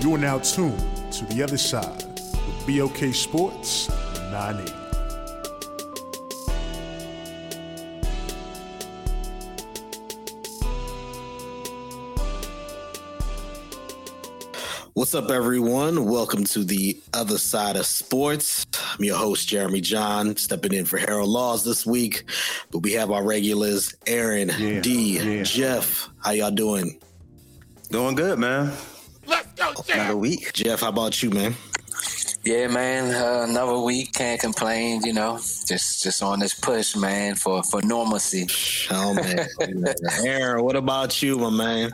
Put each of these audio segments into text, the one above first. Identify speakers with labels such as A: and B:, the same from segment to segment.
A: You are now tuned to the other side with BOK Sports 980.
B: What's up, everyone? Welcome to the other side of sports. I'm your host, Jeremy John, stepping in for Harold Laws this week. But we have our regulars, Aaron,
C: Yeah,
B: D,
C: yeah.
B: Jeff. How y'all doing?
C: Doing good, man.
B: Another week. Jeff, how about you, man?
D: Yeah, man. Uh, another week, can't complain. You know, just just on this push, man, for for normalcy.
B: Oh man, Aaron, what about you, my man?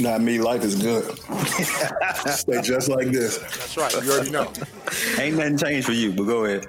E: Not me. Life is good. Stay just like this.
A: That's right. You already know.
C: Ain't nothing changed for you, but go ahead.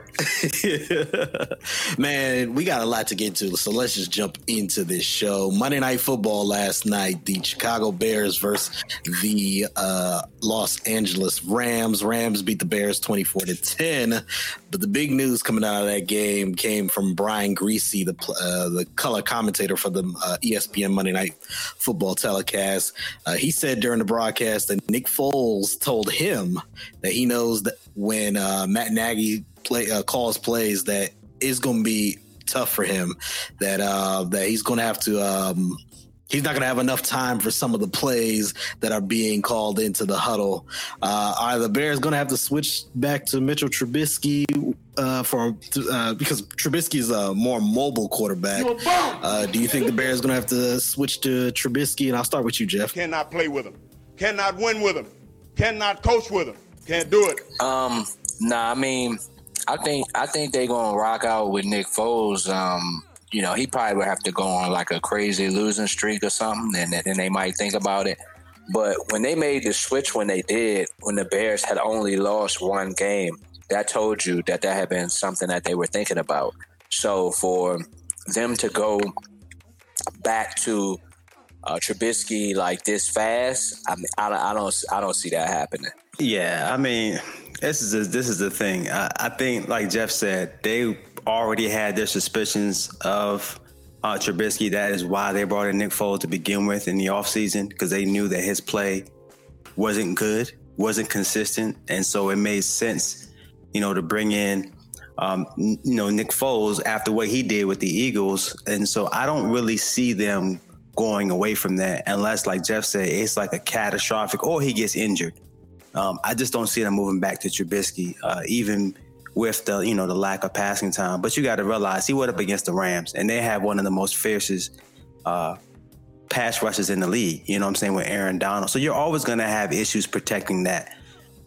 B: Man, we got a lot to get to, so let's just jump into this show. Monday Night Football last night, the Chicago Bears versus the uh, Los Angeles Rams. Rams beat the Bears 24 to 10. But the big news coming out of that game came from Brian Griese, the uh, the color commentator for the uh, ESPN Monday Night Football telecast. Uh, he said during the broadcast that Nick Foles told him that he knows that when uh, Matt Nagy play uh, calls plays that it's going to be tough for him. That uh, that he's going to have to. Um, he's not going to have enough time for some of the plays that are being called into the huddle. Uh, are the Bears going to have to switch back to Mitchell Trubisky uh, for uh, because Trubisky is a more mobile quarterback? Uh, do you think the Bears going to have to switch to Trubisky? And I'll start with you, Jeff.
F: Cannot play with him. Cannot win with him. Cannot coach with him. Can't do it.
D: Um, nah, I mean, I think I think they're gonna rock out with Nick Foles. Um, you know, he probably would have to go on like a crazy losing streak or something, and then they might think about it. But when they made the switch, when they did, when the Bears had only lost one game, that told you that that had been something that they were thinking about. So for them to go back to uh, Trubisky like this fast, I mean, I, don't- I don't, I don't see that happening.
C: Yeah, I mean, this is the, this is the thing. I, I think, like Jeff said, they already had their suspicions of uh, Trubisky. That is why they brought in Nick Foles to begin with in the offseason because they knew that his play wasn't good, wasn't consistent, and so it made sense, you know, to bring in. Um, you know Nick Foles after what he did with the Eagles, and so I don't really see them going away from that unless, like Jeff said, it's like a catastrophic or he gets injured. Um, I just don't see them moving back to Trubisky, uh, even with the you know the lack of passing time. But you got to realize he went up against the Rams, and they have one of the most fiercest uh, pass rushes in the league. You know what I'm saying with Aaron Donald. So you're always going to have issues protecting that.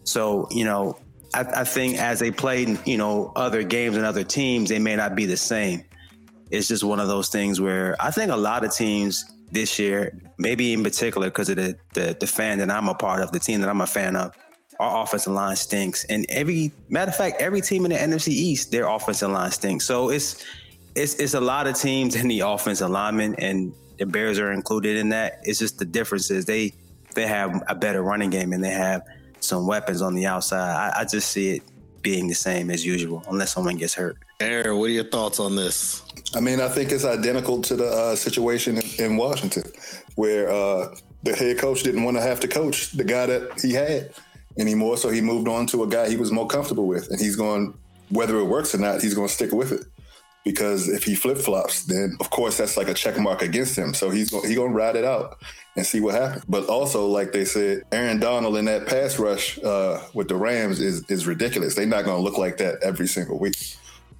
C: So you know, I, I think as they played, you know, other games and other teams, they may not be the same. It's just one of those things where I think a lot of teams this year, maybe in particular because of the, the the fan that I'm a part of, the team that I'm a fan of, our offensive line stinks. And every matter of fact, every team in the NFC East, their offensive line stinks. So it's it's it's a lot of teams in the offensive lineman, and the Bears are included in that. It's just the difference is they they have a better running game and they have some weapons on the outside. I, I just see it being the same as usual, unless someone gets hurt.
B: Aaron, what are your thoughts on this?
E: I mean, I think it's identical to the uh, situation in, in Washington, where uh, the head coach didn't want to have to coach the guy that he had anymore, so he moved on to a guy he was more comfortable with, and he's going, whether it works or not, he's going to stick with it. Because if he flip flops, then of course that's like a check mark against him. So he's going, he to ride it out and see what happens. But also, like they said, Aaron Donald in that pass rush uh, with the Rams is is ridiculous. They're not going to look like that every single week.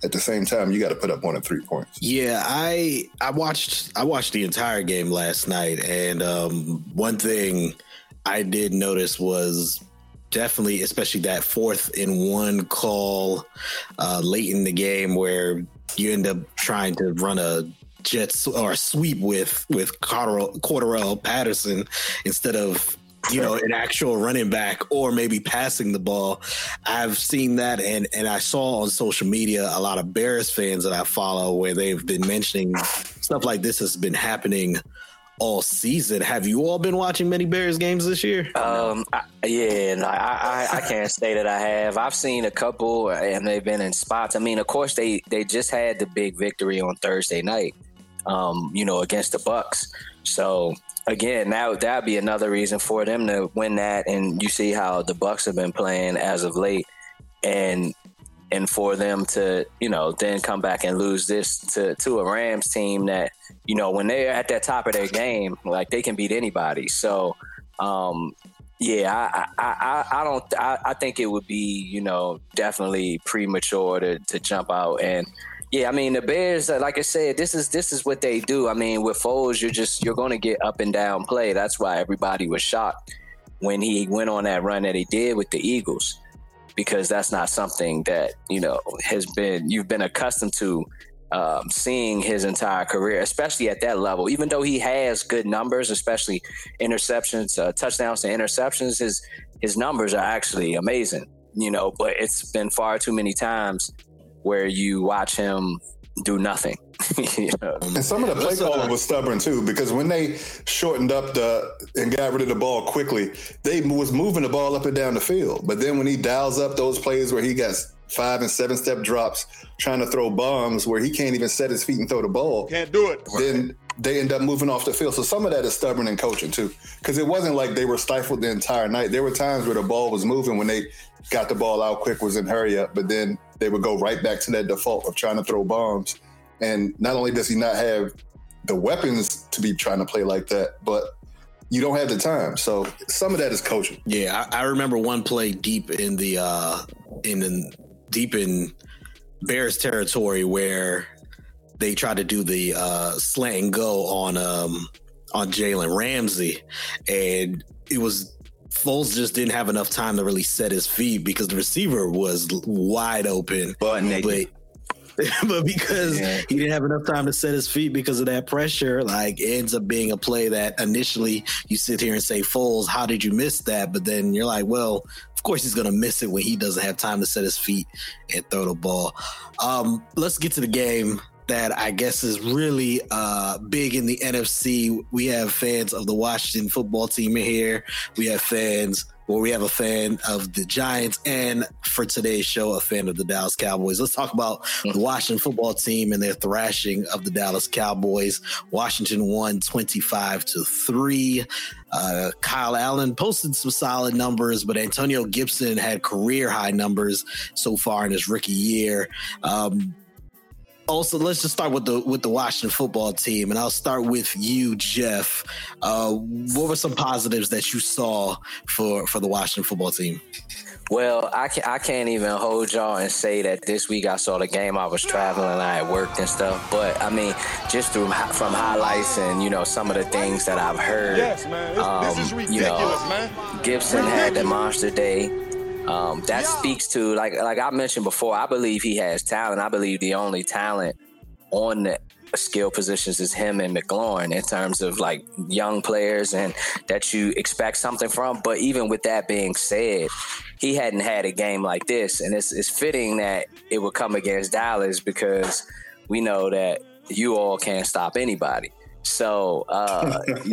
E: At the same time, you got to put up one of three points.
B: Yeah, I I watched I watched the entire game last night, and um, one thing I did notice was definitely, especially that fourth and one call uh, late in the game where you end up trying to run a Jets or sweep with with Cordarrelle Patterson instead of you know, an actual running back or maybe passing the ball. I've seen that and and I saw on social media a lot of Bears fans that I follow where they've been mentioning stuff like this has been happening all season. Have you all been watching many Bears games this year?
D: Um, I, yeah, no, I, I, I can't say that I have. I've seen a couple, and they've been in spots. I mean, of course, they they just had the big victory on Thursday night, um, you know, against the Bucs. So again, that that'd be another reason for them to win that. And you see how the Bucs have been playing as of late, and and for them to you know then come back and lose this to to a Rams team that you know when they're at that top of their game, like they can beat anybody. So. Um, yeah, I, I, I, I don't. I, I think it would be, you know, definitely premature to, to jump out and yeah, I mean the Bears, uh, like I said, this is this is what they do. I mean, with Foles, you're just you're going to get up and down play. That's why everybody was shocked when he went on that run that he did with the Eagles, because that's not something that you know has been you've been accustomed to um, seeing his entire career, especially at that level. Even though he has good numbers, especially interceptions, uh, touchdowns to interceptions, his his numbers are actually amazing. You know, but it's been far too many times where you watch him do nothing.
E: you know? And some of the play calling was stubborn too, because when they shortened up the and got rid of the ball quickly, they was moving the ball up and down the field. But then when he dials up those plays where he got five and seven step drops, trying to throw bombs where he can't even set his feet and throw the ball,
F: can't do it.
E: Then they end up moving off the field. So some of that is stubborn and coaching too, because it wasn't like they were stifled the entire night. There were times where the ball was moving when they got the ball out quick, was in hurry up, but then they would go right back to that default of trying to throw bombs. And not only does he not have the weapons to be trying to play like that, but you don't have the time. So some of that is coaching.
B: Yeah, I, I remember one play deep in the uh in the deep in Bears territory where they tried to do the uh slant and go on um on Jalen Ramsey and it was Foles just didn't have enough time to really set his feet because the receiver was wide open.
C: But, but,
B: but because yeah. he didn't have enough time to set his feet because of that pressure, like it ends up being a play that initially you sit here and say, Foles, how did you miss that? But then you're like, well, of course he's going to miss it when he doesn't have time to set his feet and throw the ball. Um, let's get to the game that I guess is really uh, big in the NFC. We have fans of the Washington football team here. We have fans, well, we have a fan of the Giants, and for today's show, a fan of the Dallas Cowboys. Let's talk about the Washington football team and their thrashing of the Dallas Cowboys. Washington won 25 to 3. Uh, Kyle Allen posted some solid numbers, but Antonio Gibson had career high numbers so far in his rookie year. Um, also let's just start with the with the Washington football team, and I'll start with you, Jeff. Uh, what were some positives that you saw for for the Washington football team?
D: Well, I can I can't even hold y'all and say that this week I saw the game. I was traveling, I had worked and stuff. But I mean, just through from highlights and you know some of the things that I've heard.
F: Yes, man. This, um, this is ridiculous, you know, man.
D: Gibson ridiculous. had the monster day. Um, that speaks to like like I mentioned before. I believe he has talent. I believe the only talent on the skill positions is him and McLaurin in terms of like young players and that you expect something from. But even with that being said, he hadn't had a game like this, and it's it's fitting that it would come against Dallas because we know that you all can't stop anybody. So uh,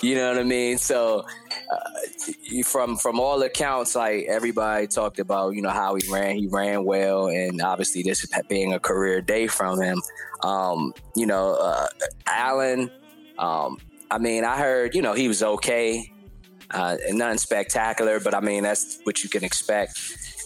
D: you know what I mean. So uh, from from all accounts, like everybody talked about, you know how he ran. He ran well, and obviously this is being a career day from him. Um, you know, uh, Allen. Um, I mean, I heard you know he was okay, uh, nothing spectacular, but I mean that's what you can expect.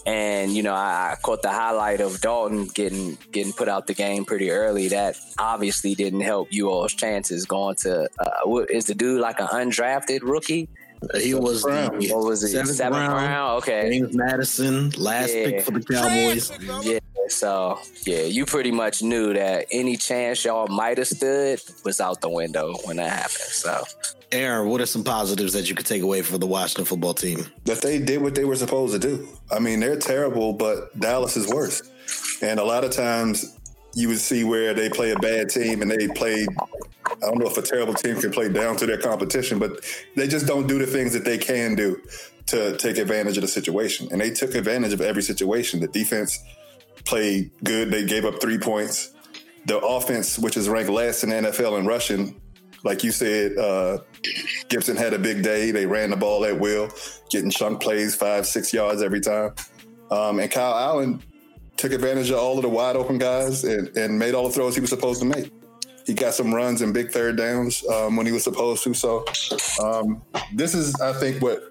D: And you know, I, I, caught the highlight of Dalton getting getting put out the game pretty early. That obviously didn't help you all's chances going to. Uh, is the dude like an undrafted rookie?
B: He was
D: what was it? Seventh, Seventh round, round. Okay.
B: James Madison, last yeah. pick for the Cowboys.
D: Yeah. So yeah, you pretty much knew that any chance y'all might have stood was out the window when that happened. So
B: Aaron, what are some positives that you could take away for the Washington football team?
E: That they did what they were supposed to do. I mean, they're terrible, but Dallas is worse. And a lot of times you would see where they play a bad team and they play. I don't know if a terrible team can play down to their competition, but they just don't do the things that they can do to take advantage of the situation. And they took advantage of every situation. The defense played good. They gave up three points. The offense, which is ranked last in the NFL in rushing, like you said, uh, Gibson had a big day. They ran the ball at will, getting chunk plays five, six yards every time. Um, and Kyle Allen took advantage of all of the wide open guys and, and made all the throws he was supposed to make. He got some runs and big third downs um, when he was supposed to. So um, this is, I think, what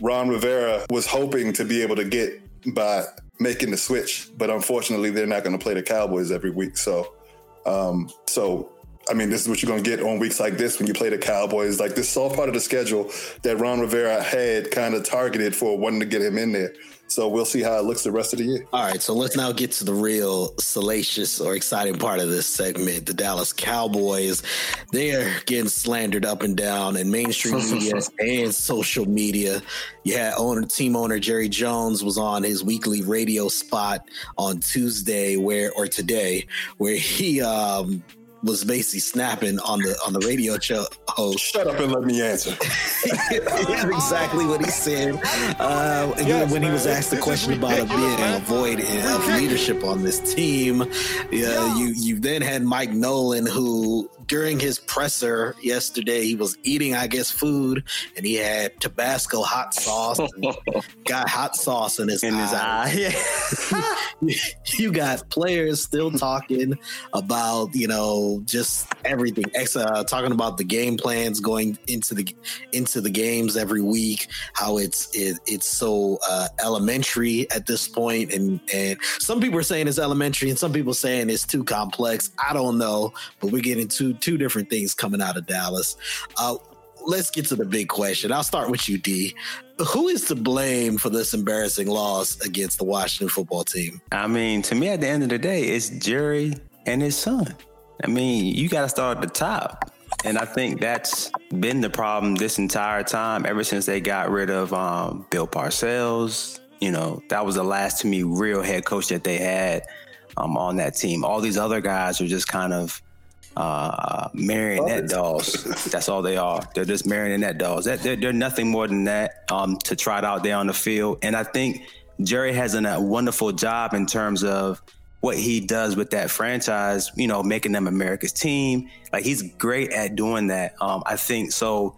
E: Ron Rivera was hoping to be able to get by making the switch. But unfortunately, they're not going to play the Cowboys every week. So, um, so I mean, this is what you're going to get on weeks like this when you play the Cowboys. Like this is all part of the schedule that Ron Rivera had kind of targeted for wanting to get him in there. So we'll see how it looks the rest of the year.
B: All right, so let's now get to the real salacious or exciting part of this segment. The Dallas Cowboys, they are getting slandered up and down in mainstream media and social media. Yeah, owner team owner Jerry Jones was on his weekly radio spot on Tuesday where or today where he um was basically snapping on the on the radio show host.
E: Shut up and let me answer.
B: That's exactly what he said uh, yes, when man. he was asked the question about being a void of leadership on this team. Yeah, you you then had Mike Nolan who during his presser yesterday, he was eating, I guess, food, and he had Tabasco hot sauce. got hot sauce in his in eye. His eye. you got players still talking about, you know, just everything. Uh, talking about the game plans going into the into the games every week. How it's it, it's so uh, elementary at this point, and and some people are saying it's elementary, and some people saying it's too complex. I don't know, but we're getting too two different things coming out of Dallas. Uh, let's get to the big question. I'll start with you, D. Who is to blame for this embarrassing loss against the Washington football team?
C: I mean, to me, at the end of the day, it's Jerry and his son. I mean, you got to start at the top. And I think that's been the problem this entire time, ever since they got rid of um, Bill Parcells. You know, that was the last, to me, real head coach that they had um, on that team. All these other guys are just kind of uh, marionette dolls. That's all they are. They're just marionette dolls. That, they're, they're nothing more than that um, to trot out there on the field. And I think Jerry has done a wonderful job in terms of what he does with that franchise. You know, making them America's team. Like he's great at doing that. Um, I think so.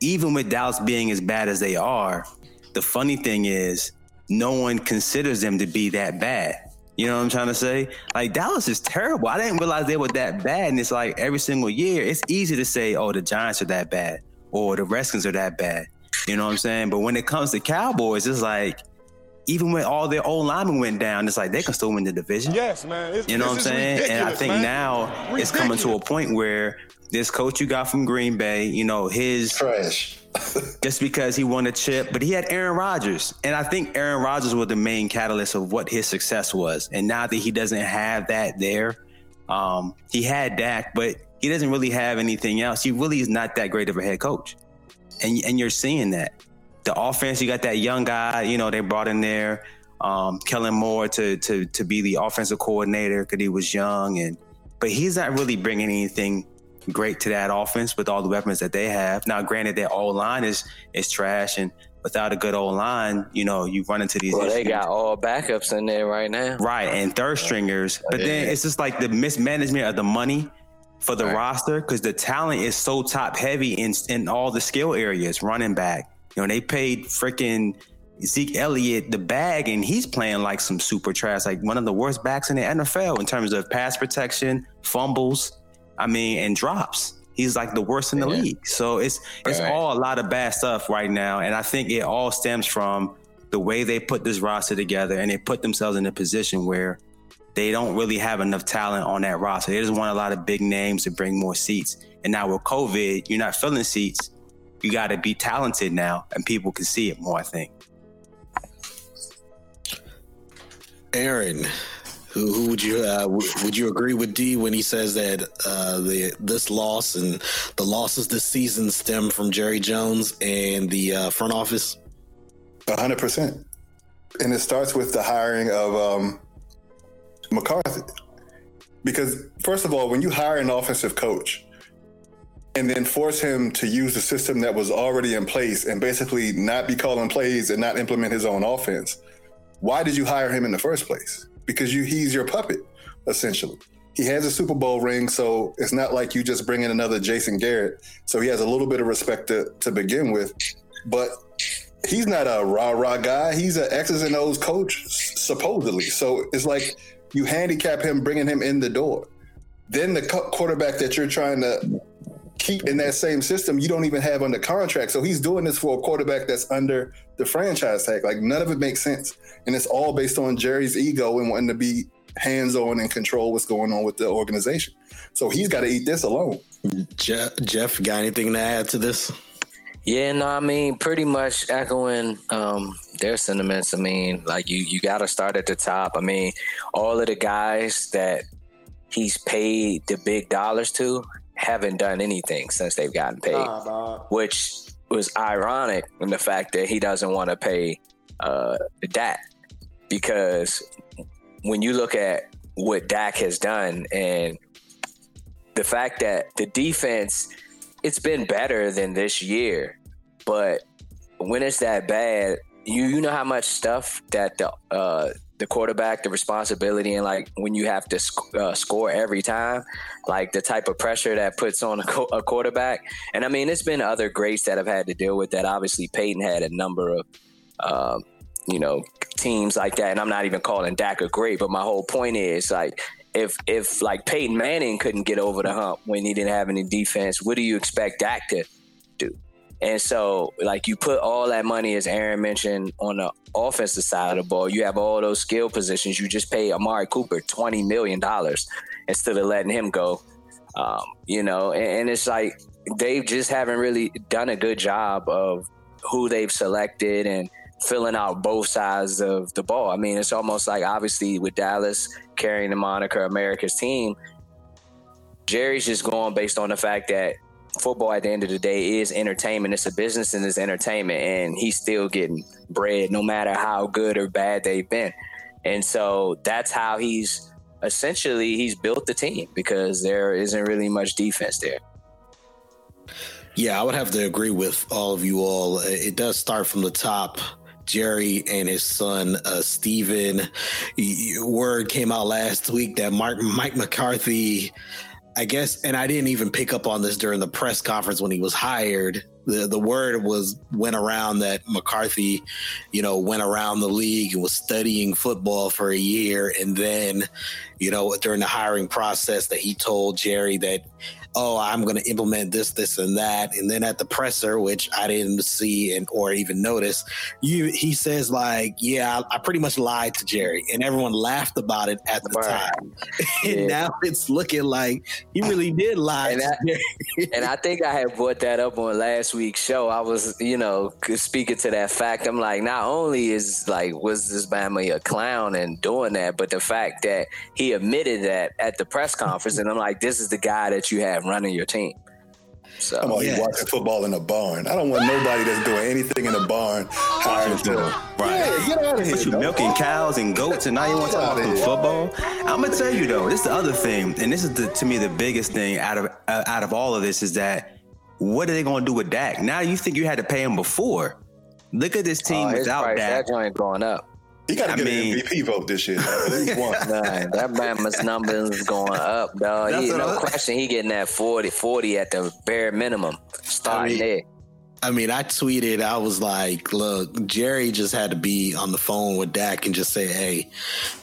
C: Even with Dallas being as bad as they are, the funny thing is, no one considers them to be that bad. You know what I'm trying to say? Like Dallas is terrible. I didn't realize they were that bad. And it's like every single year, it's easy to say, oh, the Giants are that bad or the Redskins are that bad. You know what I'm saying? But when it comes to Cowboys, it's like even when all their old linemen went down, it's like they can still win the division.
F: Yes, man. It's,
C: you know what I'm saying? And I think man. now ridiculous. it's coming to a point where this coach you got from Green Bay, you know, his
E: trash.
C: Just because he won a chip, but he had Aaron Rodgers. And I think Aaron Rodgers was the main catalyst of what his success was. And now that he doesn't have that there, um, he had Dak, but he doesn't really have anything else. He really is not that great of a head coach. And, and you're seeing that. The offense, you got that young guy, you know, they brought in there, um, Kellen Moore to, to, to be the offensive coordinator because he was young. And, but he's not really bringing anything great to that offense with all the weapons that they have. Now, granted, their old line is is trash, and without a good old line, you know, you run into these.
D: Well, issues. they got all backups in there right now,
C: right? And third stringers, but then it's just like the mismanagement of the money for the right. roster because the talent is so top heavy in in all the skill areas. Running back, you know, they paid freaking. Zeke Elliott the bag, and he's playing like some super trash, like one of the worst backs in the NFL in terms of pass protection, fumbles. I mean, and drops. He's like the worst in the yeah. league. So it's it's right. all a lot of bad stuff right now, and I think it all stems from the way they put this roster together, and they put themselves in a position where they don't really have enough talent on that roster. They just want a lot of big names to bring more seats. And now with COVID, you're not filling seats. You got to be talented now, and people can see it more. I think.
B: Aaron, who, who would you uh, would you agree with D when he says that uh, the this loss and the losses this season stem from Jerry Jones and the uh, front office?
E: hundred percent, and it starts with the hiring of um, McCarthy. Because first of all, when you hire an offensive coach and then force him to use the system that was already in place and basically not be calling plays and not implement his own offense, why did you hire him in the first place? Because you he's your puppet, essentially. He has a Super Bowl ring, so it's not like you just bring in another Jason Garrett. So he has a little bit of respect to, to begin with. But he's not a rah rah guy. He's an X's and O's coach, supposedly. So it's like you handicap him bringing him in the door. Then the quarterback that you're trying to keep in that same system, you don't even have under contract. So he's doing this for a quarterback that's under the franchise tag. Like none of it makes sense. And it's all based on Jerry's ego and wanting to be hands on and control what's going on with the organization. So he's got to eat this alone.
B: Jeff, Jeff, got anything to add to this?
D: Yeah, no, I mean, pretty much echoing um, their sentiments. I mean, like you, you got to start at the top. I mean, all of the guys that he's paid the big dollars to haven't done anything since they've gotten paid, nah, which was ironic in the fact that he doesn't want to pay uh, Dak. Because when you look at what Dak has done and the fact that the defense it's been better than this year, but when it's that bad, you you know how much stuff that the uh, the quarterback, the responsibility, and like when you have to sc- uh, score every time, like the type of pressure that puts on a, co- a, quarterback. And I mean, it's been other greats that have had to deal with that. Obviously, Peyton had a number of, um, you know, teams like that. And I'm not even calling Dak a great, but my whole point is like if if like Peyton Manning couldn't get over the hump when he didn't have any defense, what do you expect Dak to? And so, like you put all that money, as Aaron mentioned, on the offensive side of the ball. You have all those skill positions. You just pay Amari Cooper twenty million dollars instead of letting him go. Um, you know, and, and it's like they just haven't really done a good job of who they've selected and filling out both sides of the ball. I mean, it's almost like obviously with Dallas carrying the moniker America's team, Jerry's just going based on the fact that football at the end of the day is entertainment. It's a business and it's entertainment, and he's still getting bread no matter how good or bad they've been. And so that's how he's essentially he's built the team because there isn't really much defense there.
B: Yeah, I would have to agree with all of you all. It does start from the top. Jerry and his son uh, Steven. Word came out last week that Mark, Mike McCarthy, I guess, and I didn't even pick up on this during the press conference when he was hired. The the word was went around that McCarthy, you know, went around the league and was studying football for a year, and then, you know, during the hiring process, that he told Jerry that oh, I'm going to implement this, this, and that. And then at the presser, which I didn't see and or even notice, you he says like, yeah, I, I pretty much lied to Jerry, and everyone laughed about it at the time. and now it's looking like he really did lie.
D: And I, and I think I had brought that up on last week's show. I was, you know, speaking to that fact. I'm like, not only is like was this Bama a clown and doing that, but the fact that he admitted that at the press conference, and I'm like, this is the guy that you have running your team. So
E: I'm on, yes. watching football in a barn. I don't want nobody that's doing anything in a barn hired to. Right.
C: Yeah, get out of here. But you milking cows and goats, and now you want to talk about football. I'm gonna tell you though, this is the other thing, and this is the to me the biggest thing out of uh, out of all of this is that what are they gonna do with Dak? Now you think you had to pay him before? Look at this team oh, without price, Dak.
D: That joint going up.
E: He got to get mean, an MVP vote this year.
D: nah, that Bama's numbers is going up, dog. He, no question. He getting that 40, 40 at the bare minimum. Starting I mean, there.
B: I mean, I tweeted, I was like, look, Jerry just had to be on the phone with Dak and just say, hey,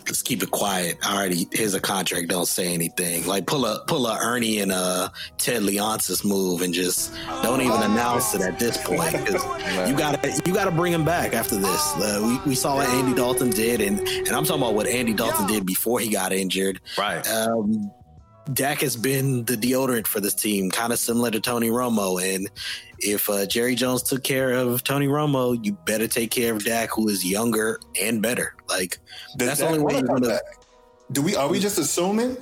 B: let's keep it quiet. Already, here's a contract. Don't say anything. Like pull a pull a Ernie and a Ted Leonsis move and just don't even announce it at this point because you gotta you gotta bring him back after this. Uh, we, we saw what Andy Dalton did, and and I'm talking about what Andy Dalton did before he got injured.
C: Right.
B: Um, Dak has been the deodorant for this team, kind of similar to Tony Romo. And if uh, Jerry Jones took care of Tony Romo, you better take care of Dak, who is younger and better. Like Does that's the only way you're gonna.
E: Do we are we just assuming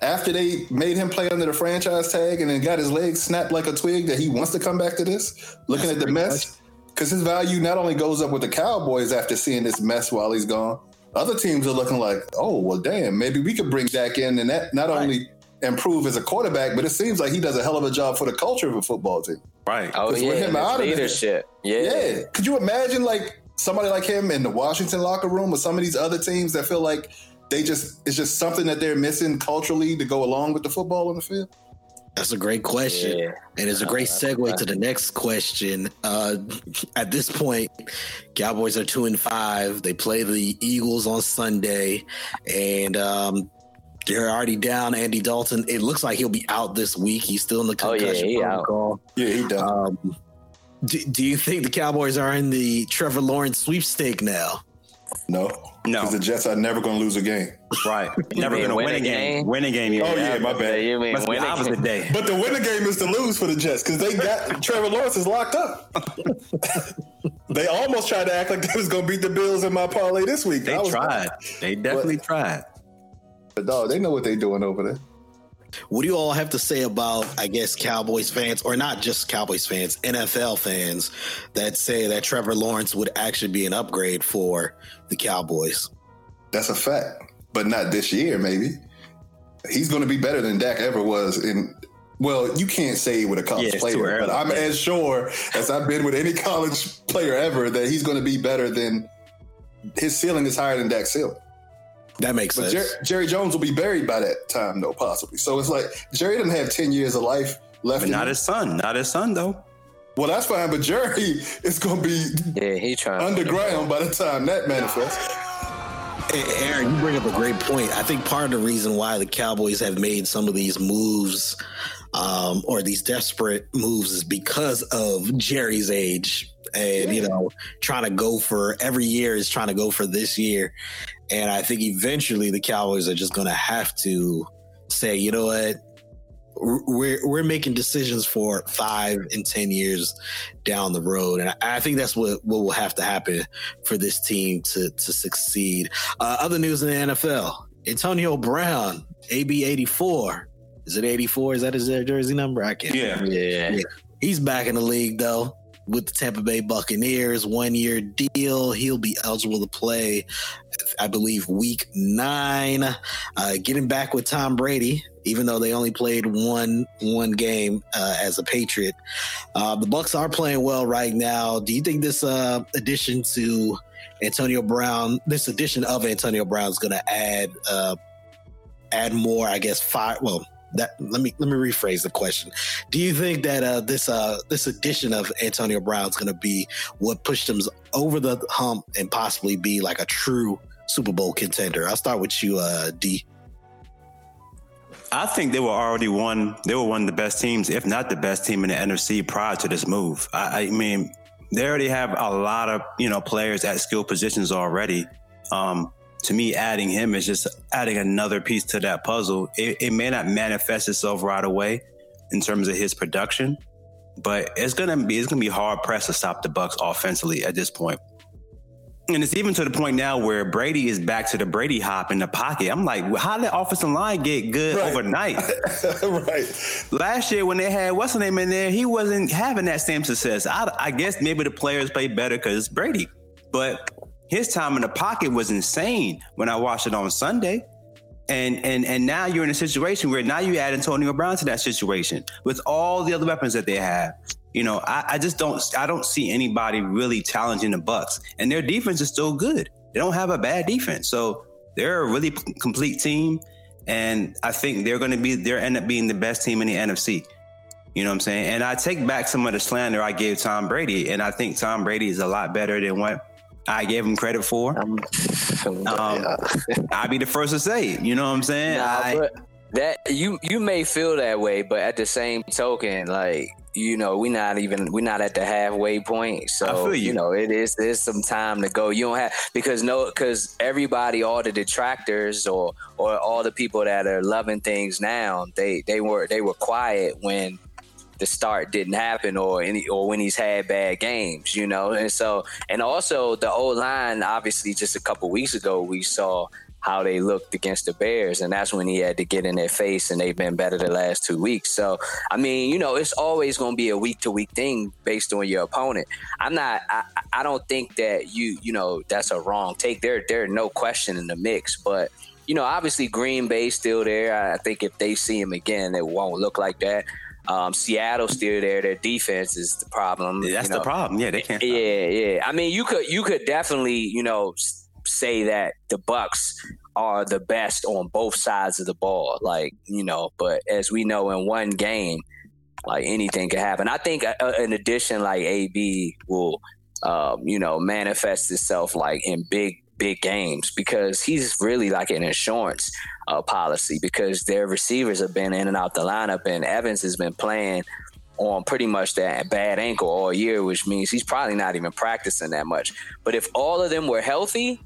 E: after they made him play under the franchise tag and then got his legs snapped like a twig that he wants to come back to this? Looking that's at the mess, because his value not only goes up with the Cowboys after seeing this mess while he's gone, other teams are looking like, oh well, damn, maybe we could bring Dak in and that not
C: Right.
E: only improve as a quarterback, but it seems like he does a hell of a job for the culture of a football team.
C: Right.
D: Oh
E: 'Cause
D: yeah,
E: with him
D: his
E: out of
D: leadership. Yeah.
E: Yeah. Could you imagine like somebody like him in the Washington locker room or some of these other teams that feel like they just it's just something that they're missing culturally to go along with the football on the field?
B: That's a great question.
D: Yeah.
B: And it's a great segue to the next question. Uh, at this point, Cowboys are two and five. They play the Eagles on Sunday, and um, they're already down Andy Dalton. It looks like he'll be out this week. He's still in the concussion
D: Oh, yeah,
B: concussion
D: he out.
E: Yeah, he does.
B: Um, do, do you think the Cowboys are in the Trevor Lawrence sweepstake now?
E: no.
C: No.
E: Because the Jets are never gonna lose a game.
C: Right. Never gonna
D: win
C: win
D: a
C: a game.
D: game?
C: Win a game.
E: Oh, yeah, my bad.
D: You mean
C: Must be
D: win
C: the opposite
D: game?
C: day.
E: But the winning game is to lose for the Jets because they got Trevor Lawrence is locked up. they almost tried to act like they was gonna beat the Bills in my parlay this week.
C: They
E: I was-
C: tried. They definitely tried.
E: But dog, they know what they're doing over there.
B: What do you all have to say about, I guess, Cowboys fans, or not just Cowboys fans, NFL fans that say that Trevor Lawrence would actually be an upgrade for the Cowboys?
E: That's a fact, but not this year. Maybe he's going to be better than Dak ever was. In well, you can't say with a college
C: Yeah,
E: player, but. I'm as sure as I've been with any college player ever that he's going to be better than his ceiling is higher than Dak's ceiling.
B: That makes
E: But
B: sense.
E: Jer- Jerry Jones will be buried by that time, though, possibly. So it's like Jerry doesn't have ten years of life left.
C: But not
E: him.
C: his son. Not his son though.
E: well, that's fine. But Jerry is going to be
D: Yeah, he trying
E: underground by the time that manifests.
B: Hey, Aaron, you bring up a great point. I think part of the reason why the Cowboys have made some of these moves um, or these desperate moves is because of Jerry's age. And, you know, trying to go for every year is trying to go for this year. And I think eventually the Cowboys are just going to have to say, you know what? We're, we're making decisions for five and 10 years down the road. And I, I think that's what, what will have to happen for this team to to succeed. Uh, other news in the NFL: Antonio Brown, AB eighty four. Is it eighty four? Is that his jersey number? I can't.
C: Yeah.
D: Yeah.
B: He's back in the league though with the Tampa Bay Buccaneers. One year deal. He'll be eligible to play, I believe, week nine. Uh, getting back with Tom Brady, even though they only played one one game uh, as a Patriot. Uh, the Bucs are playing well right now. Do you think this uh, addition to Antonio Brown, this addition of Antonio Brown is going to add uh, add more? I guess five. Well, that let me let me rephrase the question. Do you think that uh, this uh, this addition of Antonio Brown is going to be what pushed them over the hump and possibly be like a true Super Bowl contender? I'll start with you, uh, D.
C: I think they were already one. They were one of the best teams, if not the best team in the NFC prior to this move. I, I mean, they already have a lot of you know players at skill positions already. Um, to me, adding him is just adding another piece to that puzzle. It, it may not manifest itself right away in terms of his production, but it's gonna be it's gonna be hard pressed to stop the Bucs offensively at this point. And it's even to the point now where Brady is back to the Brady hop in the pocket. I'm like, how did the offensive line get good
E: Right.
C: overnight?
E: right.
C: Last year when they had what's the name in there, he wasn't having that same success. I, I guess maybe the players play better because it's Brady, but his time in the pocket was insane when I watched it on Sunday. And and and now you're in a situation where now you add Antonio Brown to that situation with all the other weapons that they have. You know, I, I just don't I don't see anybody really challenging the Bucs, and their defense is still good. They don't have a bad defense, so they're a really p- complete team. And I think they're going to be they're end up being the best team in the NFC. You know what I'm saying? And I take back some of the slander I gave Tom Brady, and I think Tom Brady is a lot better than what I gave him credit for.
D: Um,
C: I'll be the first to say it. You know what I'm saying?
D: Nah,
C: I-
D: that you you may feel that way, but at the same token, like you know, we're not even we're not at the halfway point. So
C: feel you.
D: know, it is there's some time to go. You don't have because no because everybody, all the detractors or or all the people that are loving things now, they they were they were quiet when the start didn't happen or any or when he's had bad games, you know. And so and also the old line, obviously just a couple weeks ago we saw how they looked against the Bears, and that's when he had to get in their face, and they've been better the last two weeks. So, I mean, you know, it's always going to be a week to week thing based on your opponent. I'm not, I, I don't think that you, you know, that's a wrong take. There, there, no question in the mix, but you know, obviously Green Bay still there. I think if they see him again, it won't look like that. Um, Seattle still there. Their defense is the problem.
C: Yeah, that's
D: you know.
C: the problem. Yeah, they can't.
D: Yeah, yeah. I mean, you could you could definitely you know say that the Bucs are the best on both sides of the ball. Like you know, but as we know, in one game, like anything can happen. I think uh, uh in addition, like AB will, um, you know, manifest itself like in big big games because he's really like an insurance uh, policy because their receivers have been in and out the lineup and Evans has been playing on pretty much that bad ankle all year, which means he's probably not even practicing that much. But if all of them were healthy,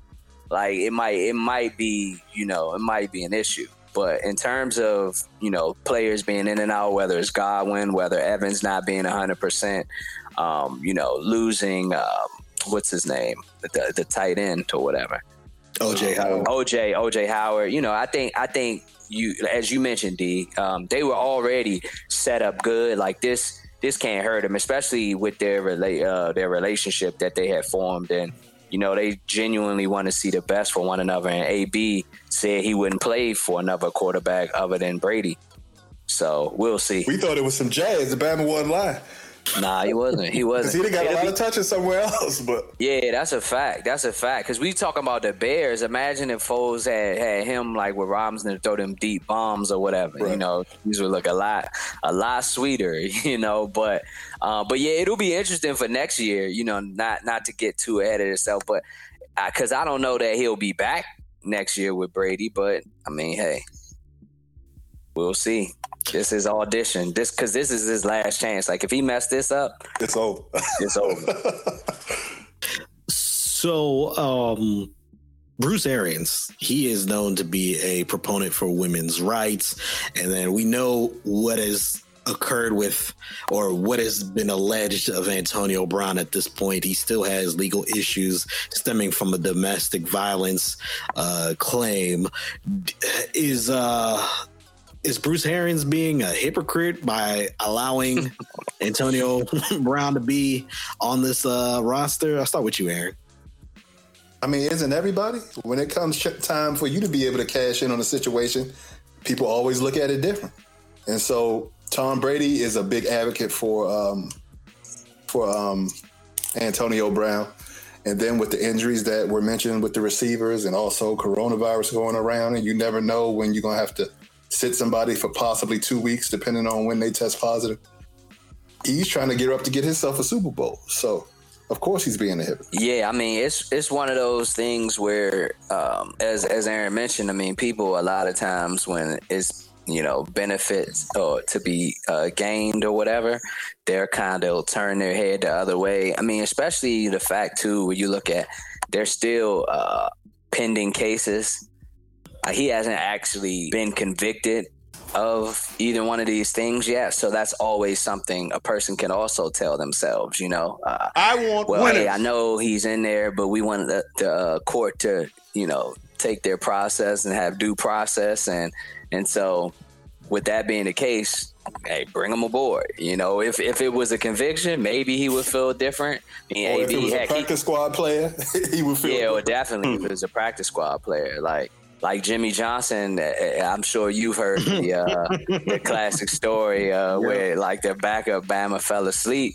D: like it might it might be you know it might be an issue. But in terms of you know players being in and out, whether it's Godwin, whether Evans not being hundred um, percent, you know losing um, what's his name, the, the tight end or whatever.
B: OJ Howard.
D: OJ, OJ Howard. You know, I think I think you as you mentioned, D, um, they were already set up good. Like this this can't hurt them, especially with their relate uh, their relationship that they had formed and you know, they genuinely want to see the best for one another. And AB said he wouldn't play for another quarterback other than Brady. So we'll see.
E: We thought it was some jazz. The Bama wasn't lying.
D: Nah, he wasn't. He wasn't.
E: he got
D: It'll
E: a lot
D: be-
E: of touches somewhere else, but
D: Yeah, that's a fact. That's a fact. Because we talking about the Bears. Imagine if Foles had, had him like with Robinson to throw them deep bombs or whatever. You know, these would look a lot a lot sweeter. You know, but uh, but yeah, it'll be interesting for next year. You know, not not to get too ahead of itself, but because I don't know that he'll be back next year with Brady. But I mean, hey, we'll see. This is audition. This because this is his last chance. Like if he messed this up,
E: it's over.
D: it's over.
B: So, um, Bruce Arians, he is known to be a proponent for women's rights. And then we know what has occurred with or what has been alleged of Antonio Brown at this point. He still has legal issues stemming from a domestic violence uh, claim. Is uh is Bruce Arians being a hypocrite by allowing Antonio Brown to be on this uh, roster? I'll start with you, Aaron.
E: I mean, isn't everybody? When it comes time for you to be able to cash in on a situation, people always look at it different. And so Tom Brady is a big advocate for um, for um, Antonio Brown. And then with the injuries that were mentioned with the receivers and also coronavirus going around, and you never know when you're gonna have to sit somebody for possibly two weeks, depending on when they test positive. He's trying to get up to get himself a Super Bowl. So of course he's being a hypocrite.
D: Yeah, I mean it's it's one of those things where, um, as as Aaron mentioned, I mean people a lot of times when it's you know benefits or to be uh, gained or whatever, they're kind of turn their head the other way. I mean, especially the fact too when you look at there's still uh, pending cases. Uh, he hasn't actually been convicted of either one of these things yet, so that's always something a person can also tell themselves. You know, uh,
F: I want
D: well,
F: winners.
D: hey, I know he's in there, but we want the, the uh, court to, you know, take their process and have due process, and and so with that being the case, hey, bring him aboard. You know, if if it was a conviction, maybe he would feel different. I mean,
E: Or if
D: AB,
E: it was a
D: heck, he-
E: practice squad player, he would feel.
D: yeah, well, definitely if it was a practice squad player, like like Jimmy Johnson. uh, I'm sure you've heard the, uh, the classic story uh, where like their backup Bama fell asleep.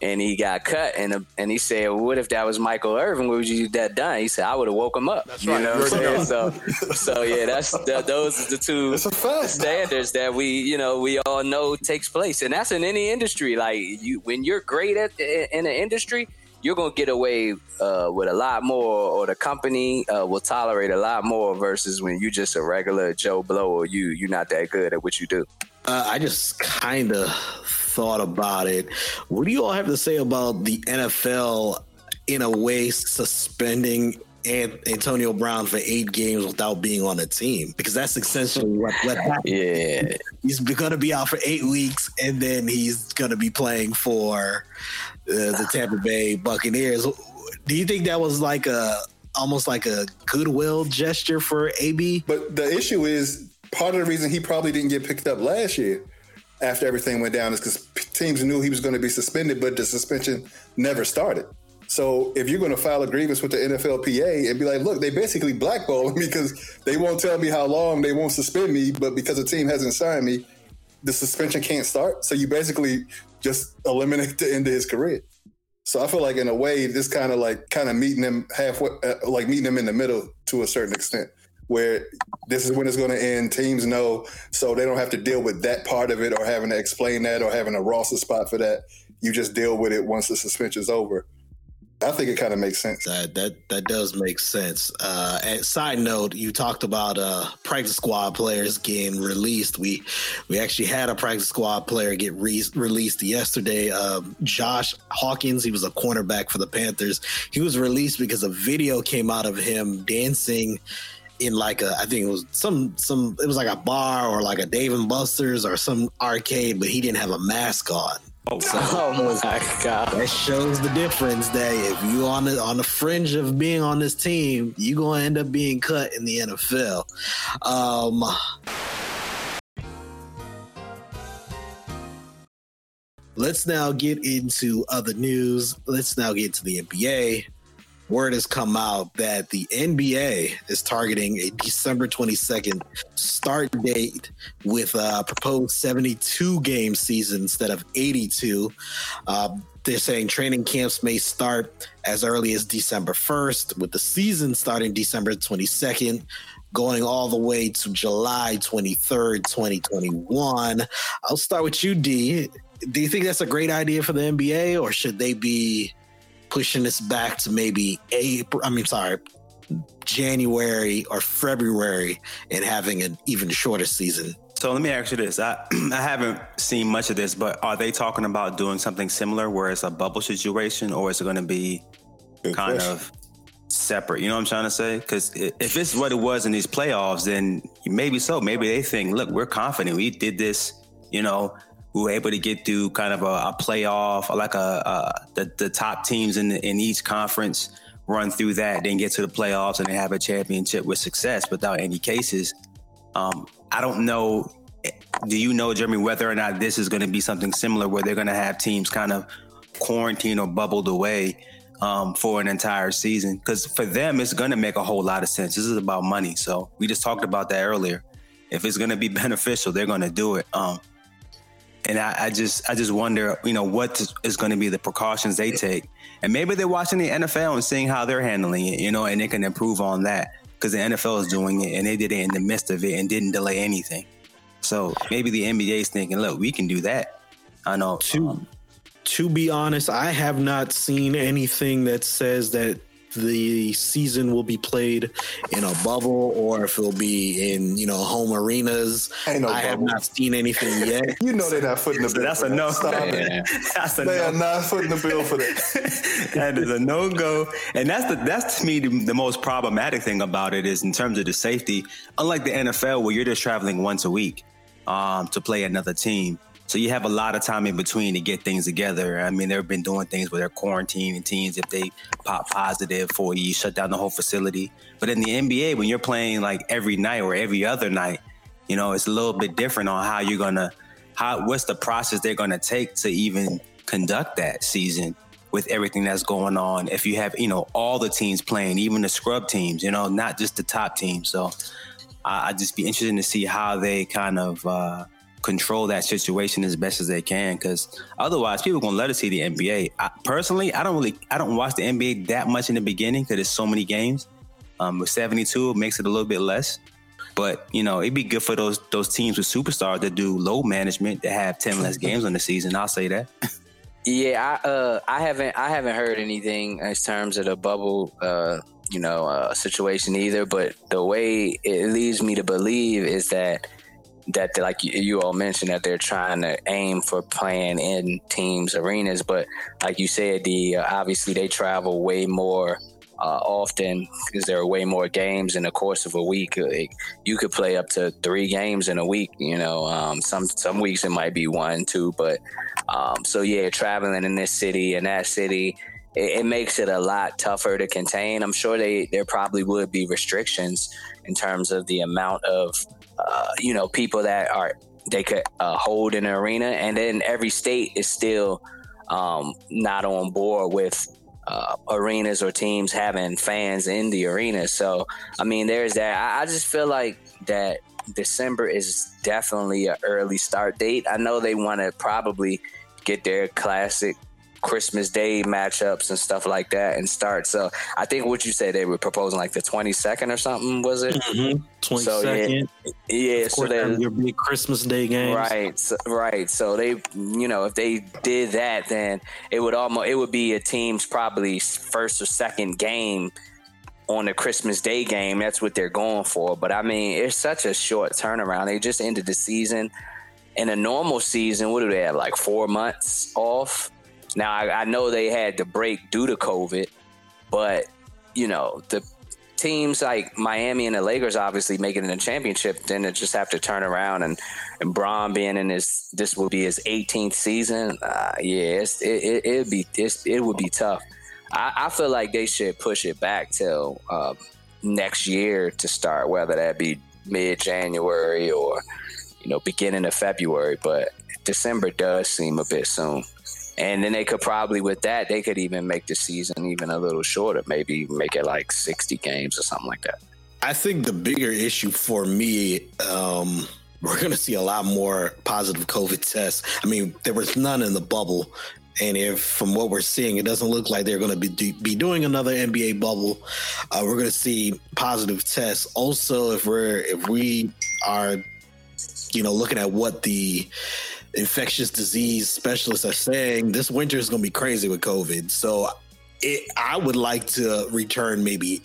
D: And he got cut, and uh, and he said, well, "What if that was Michael Irvin? What would you do that done?" He said, "I would have woke him up."
F: That's
D: you
F: right.
D: know what I'm saying? So, so yeah, that's that, those are the two
E: It's a fact.
D: standards that we you know we all know takes place and that's in any industry like you when you're great at in an industry you're gonna get away uh, with a lot more or the company uh, will tolerate a lot more versus when you're just a regular joe blow or you you're not that good at what you do
B: Uh, I just kind of thought about it. What do you all have to say about the NFL in a way suspending An- Antonio Brown for eight games without being on a team? Because that's essentially what, what happened.
D: yeah
B: He's going to be out for eight weeks, and then he's going to be playing for the Tampa Bay Buccaneers. Do you think that was like a almost like a goodwill gesture for AB.
E: But the issue is part of the reason he probably didn't get picked up last year after everything went down is because teams knew he was going to be suspended, but the suspension never started. So if you're going to file a grievance with the NFLPA and be like, look, they basically blackball me because they won't tell me how long they won't suspend me, but because the team hasn't signed me, the suspension can't start. So you basically just eliminate the end of his career. So I feel like in a way, this kind of like kind of meeting them halfway, uh, like meeting them in the middle to a certain extent, where this is when it's going to end. Teams know, so they don't have to deal with that part of it or having to explain that or having a roster spot for that. You just deal with it once the suspension's over. I think it kind of makes sense.
B: That that that does make sense. Uh, and side note, you talked about uh, practice squad players getting released. We we actually had a practice squad player get re- released yesterday. Um, Josh Hawkins, he was a cornerback for the Panthers. He was released because a video came out of him dancing in like a I think it was some some it was like a bar or like a Dave and Buster's or some arcade, but he didn't have a mask on.
D: Oh, oh my god!
B: That shows the difference. That if you on the on the fringe of being on this team, you gonna end up being cut in the NFL. Um, let's now get into other news. Let's now get to the NBA word has come out that the NBA is targeting a December 22nd start date with a proposed 72 game season instead of 82. Uh, they're saying training camps may start as early as December 1st, with the season starting December 22nd, going all the way to July 23rd, 2021. I'll start with you, D. Do you think that's a great idea for the NBA, or should they be pushing this back to maybe April. I mean, sorry, January or February, and having an even shorter season.
C: So let me ask you this: I I haven't seen much of this, but are they talking about doing something similar, where it's a bubble situation, or is it going to be Good kind question. of separate? You know what I'm trying to say? Because if it's what it was in these playoffs, then maybe so. Maybe they think, look, we're confident. We did this. You know, we were able to get through kind of a, a playoff, like a, a the, the top teams in the, in each conference run through that, then get to the playoffs and they have a championship with success without any cases. Um, I don't know. Do you know, Jeremy, whether or not this is going to be something similar where they're going to have teams kind of quarantined or bubbled away um, for an entire season? Because for them, it's going to make a whole lot of sense. This is about money. So we just talked about that earlier. If it's going to be beneficial, they're going to do it. Um, and I, I, just I just wonder, you know, what is going to be the precautions they take, and maybe they're watching the NFL and seeing how they're handling it, you know, and they can improve on that because the NFL is doing it and they did it in the midst of it and didn't delay anything. So maybe the NBA is thinking, look, we can do that. I know.
G: To um, to be honest, I have not seen anything that says that the season will be played in a bubble or if it'll be in you know home arenas. No I have not seen anything yet.
E: you know they're not footing the bill.
C: That's a no.
E: Stop
C: it.
E: That's a they no. are not footing the bill for
C: that. that is a no go, and that's the that's to me the, the most problematic thing about it is in terms of the safety. Unlike the NFL, where you're just traveling once a week um, to play another team so you have a lot of time in between to get things together. I mean, they've been doing things where they're quarantining teams if they pop positive for you, shut down the whole facility. But in the NBA, when you're playing like every night or every other night, you know, it's a little bit different on how you're gonna how what's the process they're gonna take to even conduct that season with everything that's going on. If you have, you know, all the teams playing, even the scrub teams, you know, not just the top teams. So I, would just be interested to see how they kind of uh, control that situation as best as they can because otherwise people gonna let us see the NBA. I, personally, I don't really I don't watch the NBA that much in the beginning because there's so many games. Um, with 72, it makes it a little bit less. But you know, it'd be good for those those teams with superstars that do load management that have 10 less games on the season. I'll say that.
D: yeah, I uh, I haven't I haven't heard anything in terms of the bubble. Uh, you know, uh, situation either. But the way it leads me to believe is that that like you all mentioned that they're trying to aim for playing in teams arenas but like you said the uh, obviously they travel way more uh, often because there are way more games in the course of a week. Like, you could play up to three games in a week. You know, um, some some weeks it might be one, two, but um, so yeah, traveling in this city and that city, it, it, makes it a lot tougher to contain. I'm sure they there probably would be restrictions in terms of the amount of uh, you know people that are they could uh, hold in an arena, and then every state is still um, not on board with uh, arenas or teams having fans in the arena. So, I mean, there's that. I, I just feel like that December is definitely an early start date. I know they want to probably get their classic Christmas Day matchups and stuff like that and start. So I think what you said they were proposing like the 22nd or something, was it?
H: Mm-hmm. 22nd. So,
D: yeah, yeah
H: so they your big Christmas Day game.
D: Right. So, right. So they, you know, if they did that, then it would almost, it would be a team's probably first or second game on the Christmas Day game. That's what they're going for. But I mean, it's such a short turnaround. They just ended the season. In a normal season, what do they have? Like four months off? Now I, I know they had to break due to COVID, but you know the teams like Miami and the Lakers obviously making it in the championship, then they just have to turn around and and Bron being in his this will be his 18th season. Uh, yeah, it, it it'd be it would be tough. I, I, feel like they should push it back till uh, next year to start, whether that be mid January or you know beginning of February. But December does seem a bit soon and then they could probably with that they could even make the season even a little shorter maybe make it like 60 games or something like that.
B: I think the bigger issue for me um, we're going to see a lot more positive covid tests. I mean there was none in the bubble. And if from what we're seeing it doesn't look like they're going to be be doing another nba bubble uh, we're going to see positive tests. Also if we're if we are you know looking at what the infectious disease specialists are saying this winter is going to be crazy with COVID. So it, I would like to return maybe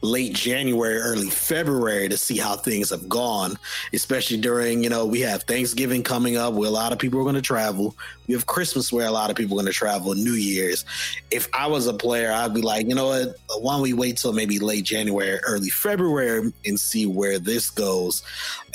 B: late January, early February to see how things have gone, especially during, you know, we have Thanksgiving coming up where a lot of people are going to travel. We have Christmas where a lot of people are going to travel, New Year's. If I was a player, I'd be like, you know what, why don't we wait till maybe late January, early February and see where this goes?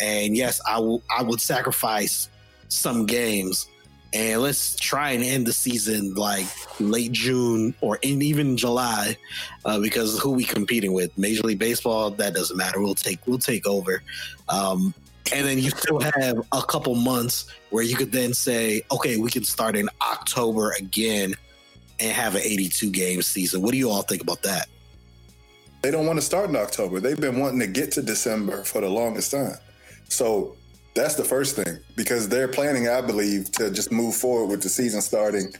B: And yes, I, will, I would sacrifice some games and let's try and end the season like late June or in even July, uh, because who we competing with? Major League Baseball. That doesn't matter. We'll take we'll take over, um, and then you still have a couple months where you could then say, okay, we can start in October again and have an 82 game season. What do you all think about that?
E: They don't want to start in October. They've been wanting to get to December for the longest time. So that's the first thing because they're planning, I believe, to just move forward with the season starting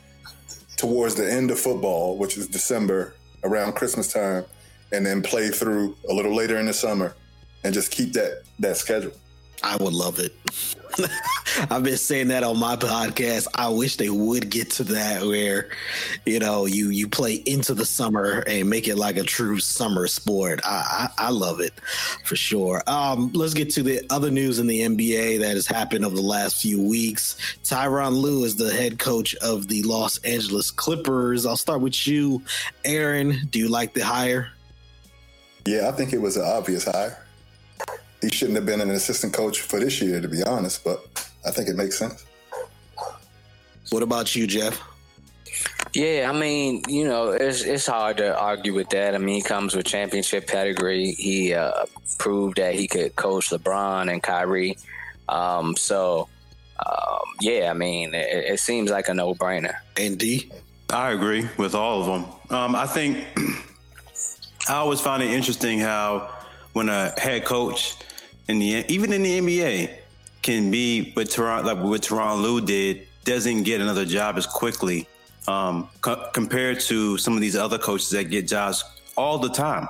E: towards the end of football, which is December around Christmas time, and then play through a little later in the summer and just keep that that schedule.
B: I would love it. I've been saying that on my podcast. I wish they would get to that where, you know, you you play into the summer and make it like a true summer sport. I I, I love it for sure. Um, let's get to the other news in the NBA that has happened over the last few weeks. Tyronn Lue is the head coach of the Los Angeles Clippers. I'll start with you, Aaron. Do you like the hire?
E: Yeah, I think it was an obvious hire he shouldn't have been an assistant coach for this year, to be honest. But I think it makes sense.
B: What about you, Jeff?
D: Yeah, I mean, you know, it's it's hard to argue with that. I mean, he comes with championship pedigree. He uh, proved that he could coach LeBron and Kyrie. Um, so, um, yeah, I mean, it, it, seems like a no brainer.
B: And D,
C: I agree with all of them. Um, I think I always find it interesting how when a head coach in the even in the NBA can be what Toronto like what Tyronn Lue did doesn't get another job as quickly um, co- compared to some of these other coaches that get jobs all the time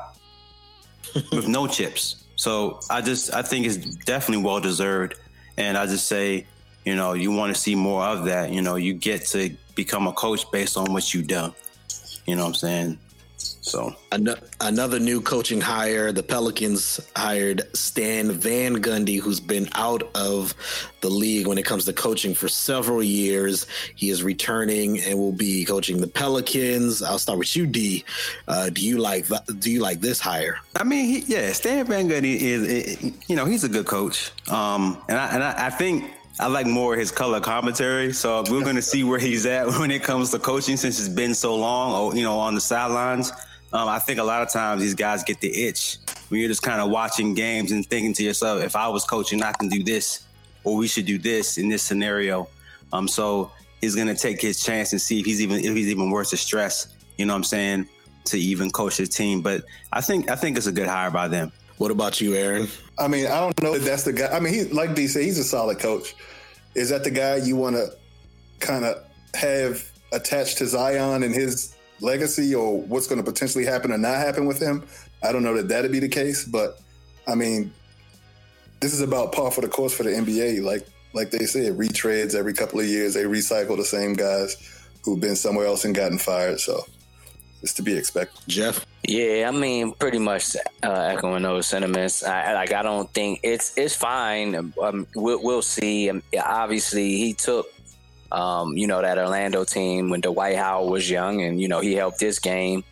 C: with no chips. So I just I think it's definitely well deserved, and I just say you know you want to see more of that. You know you get to become a coach based on what you've done. You know what I'm saying? So
B: another new coaching hire, the Pelicans hired Stan Van Gundy, who's been out of the league when it comes to coaching for several years. He is returning and will be coaching the Pelicans. I'll start with you, D. Uh, do you like do you like this hire?
C: I mean, he, yeah, Stan Van Gundy is, you know, he's a good coach, um, and I, and I, I think I like more his color commentary. So we're going to see where he's at when it comes to coaching, since it's been so long, or you know, on the sidelines. Um, I think a lot of times these guys get the itch when you're just kind of watching games and thinking to yourself, if I was coaching, I can do this, or we should do this in this scenario. Um, so he's going to take his chance and see if he's even if he's even worth the stress. You know what I'm saying? To even coach his team, but I think I think it's a good hire by them.
B: What about you, Aaron?
E: I mean, I don't know if that's the guy. I mean, he like D said, he's a solid coach. Is that the guy you want to kind of have attached to Zion and his legacy, or what's going to potentially happen or not happen with him? I don't know that that'd be the case, but I mean, this is about par for the course for the NBA. Like like they said, retreads every couple of years. They recycle the same guys who've been somewhere else and gotten fired. So it's to be expected.
B: Jeff?
D: Yeah, I mean, pretty much uh, echoing those sentiments. I, like, I don't think it's it's fine. Um, we'll, we'll see. Um, obviously, he took, um, you know, that Orlando team when Dwight Howard was young, and you know he helped this game,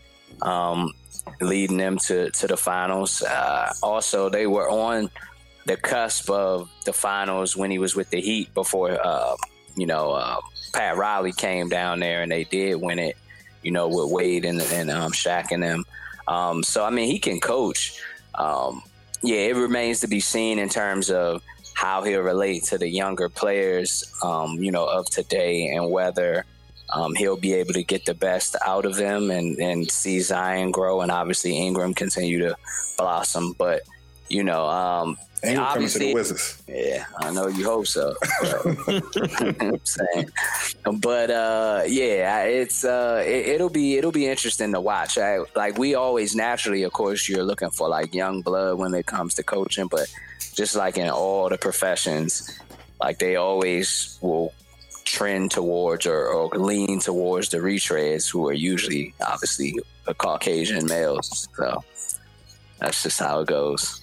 D: um, leading them to to the finals. Uh, also, they were on the cusp of the finals when he was with the Heat before, uh, you know, uh, Pat Riley came down there and they did win it. You know, with Wade and and um, Shaq and them. Um, so I mean, he can coach. Um, yeah, it remains to be seen in terms of how he'll relate to the younger players, um, you know, of today, and whether um, he'll be able to get the best out of them and, and see Zion grow, and obviously Ingram continue to blossom. But you know, um,
E: and you're coming to the Wizards.
D: Yeah, I know you hope so. I'm saying, but uh, yeah, it's uh, it, will be it'll be interesting to watch. I, like we always naturally, of course, you're looking for like young blood when it comes to coaching, but just like in all the professions, like they always will trend towards or, or lean towards the retreads who are usually obviously Caucasian males. So that's just how it goes.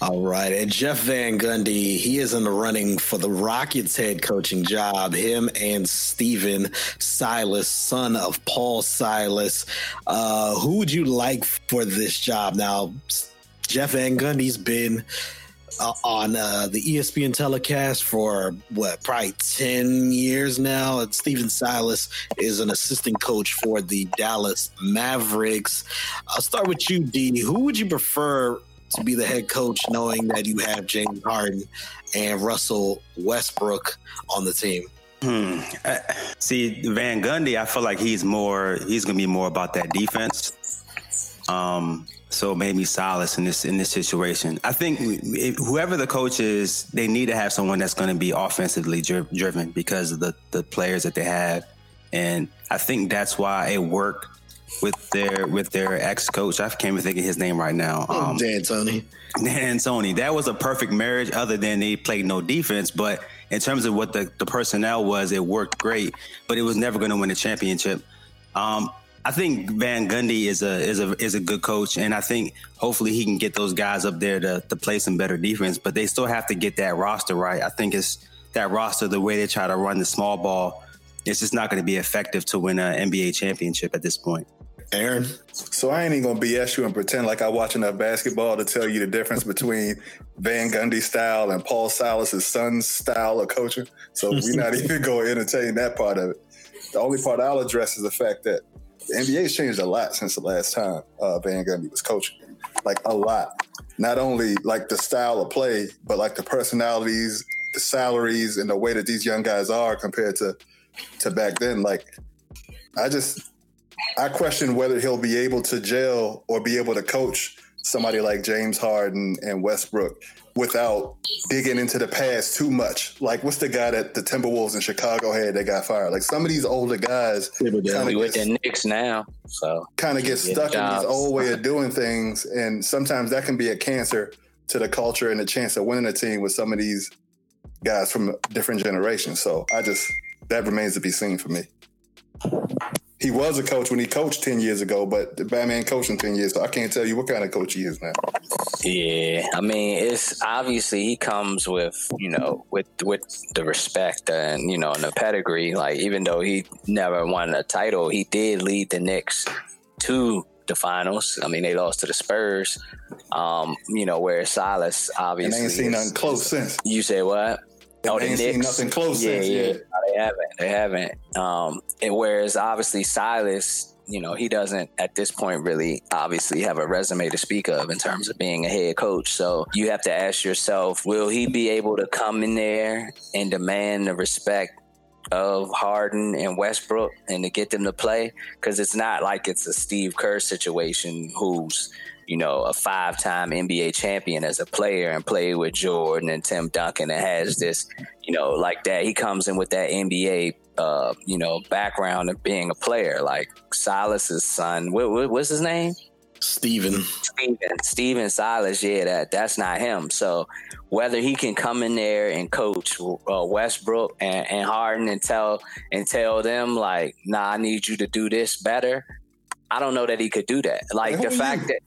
B: All right. And Jeff Van Gundy, he is in the running for the Rockets head coaching job. Him and Stephen Silas, son of Paul Silas. Uh, who would you like for this job? Now, Jeff Van Gundy's been uh, on uh, the ESPN telecast for what, probably 10 years now. And Stephen Silas is an assistant coach for the Dallas Mavericks. I'll start with you, D. Who would you prefer to be the head coach, knowing that you have James Harden and Russell Westbrook on the team?
C: Hmm. Uh, see, Van Gundy, I feel like he's more. He's going to be more about that defense. Um, so maybe Silas in this in this situation. I think whoever the coach is, they need to have someone that's going to be offensively driven because of the the players that they have, and I think that's why it worked with their with their ex coach. I can't even think of his name right now.
B: Um, D'Antoni.
C: Dan Tony. That was a perfect marriage, other than they played no defense. But in terms of what the, the personnel was, it worked great. But it was never going to win a championship. Um, I think Van Gundy is a is a is a good coach, and I think hopefully he can get those guys up there to to play some better defense. But they still have to get that roster right. I think it's that roster the way they try to run the small ball. It's just not going to be effective to win an NBA championship at this point.
B: Aaron.
E: So I ain't even gonna BS you and pretend like I watch enough basketball to tell you the difference between Van Gundy style and Paul Silas's son's style of coaching. So we're not even going to entertain that part of it. The only part I'll address is the fact that the NBA's changed a lot since the last time uh, Van Gundy was coaching. Like a lot. Not only like the style of play, but like the personalities, the salaries, and the way that these young guys are compared to to back then. Like I just I question whether he'll be able to gel or be able to coach somebody like James Harden and Westbrook without digging into the past too much. Like, what's the guy that the Timberwolves in Chicago had that got fired? Like, some of these older guys
D: kind of with the Knicks now, so
E: kind of get stuck in this old way of doing things, and sometimes that can be a cancer to the culture and the chance of winning a team with some of these guys from different generations. So, I just that remains to be seen for me he was a coach when he coached 10 years ago, but the Batman coaching 10 years, so I can't tell you what kind of coach he is now.
D: Yeah, I mean, it's obviously he comes with, you know, with with the respect and, you know, and the pedigree. Like, even though he never won a title, he did lead the Knicks to the finals. I mean, they lost to the Spurs. Um, you know, where Silas obviously.
E: And they ain't seen nothing close since.
D: You say what? Oh,
E: they
D: the
E: ain't seen nothing close
D: yeah,
E: since.
D: yeah.
E: Yeah.
D: No, they haven't. They haven't. Um, and whereas obviously Silas, you know, he doesn't at this point really obviously have a resume to speak of in terms of being a head coach. So you have to ask yourself, will he be able to come in there and demand the respect of Harden and Westbrook and to get them to play? Because it's not like it's a Steve Kerr situation who's you know, a five-time NBA champion as a player and played with Jordan and Tim Duncan and has this, you know, like that. He comes in with that NBA, uh, you know, background of being a player. Like Silas's son, what, what, what's his name?
B: Stephen.
D: Stephen. Stephen Silas. Yeah, that that's not him. So whether he can come in there and coach uh, Westbrook and, and Harden and tell and tell them like, nah, I need you to do this better. I don't know that he could do that. Like the fact that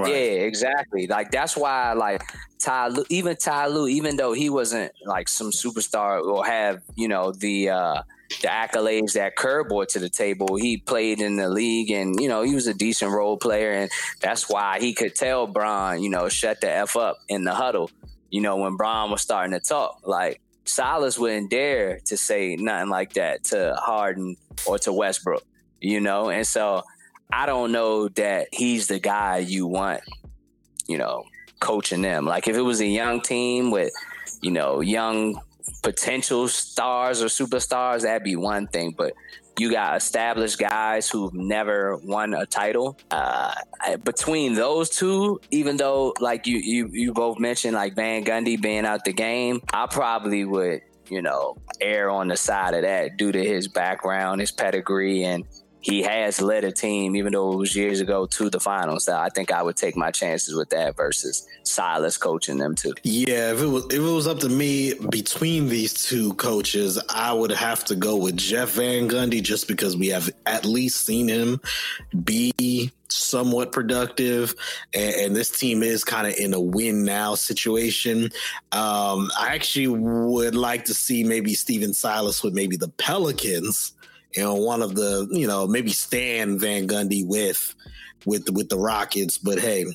B: Right.
D: yeah, exactly. Like that's why, like Ty, even Ty Lue, even though he wasn't like some superstar or have you know the uh the accolades that Kerr brought to the table, he played in the league, and you know he was a decent role player, and that's why he could tell Bron, you know, shut the f up in the huddle. You know when Bron was starting to talk, like Silas wouldn't dare to say nothing like that to Harden or to Westbrook. You know, and so. I don't know that he's the guy you want, you know, coaching them. Like if it was a young team with, you know, young potential stars or superstars, that'd be one thing. But you got established guys who've never won a title. Uh, between those two, even though like you you you both mentioned like Van Gundy being out the game, I probably would you know err on the side of that due to his background, his pedigree, and he has led a team, even though it was years ago, to the finals. So I think I would take my chances with that versus Silas coaching them too.
B: Yeah, if it was if it was up to me between these two coaches, I would have to go with Jeff Van Gundy just because we have at least seen him be somewhat productive, and, and this team is kind of in a win now situation. Um, I actually would like to see maybe Stephen Silas with maybe the Pelicans. You know, one of the you know maybe Stan Van Gundy with with with the Rockets, but hey,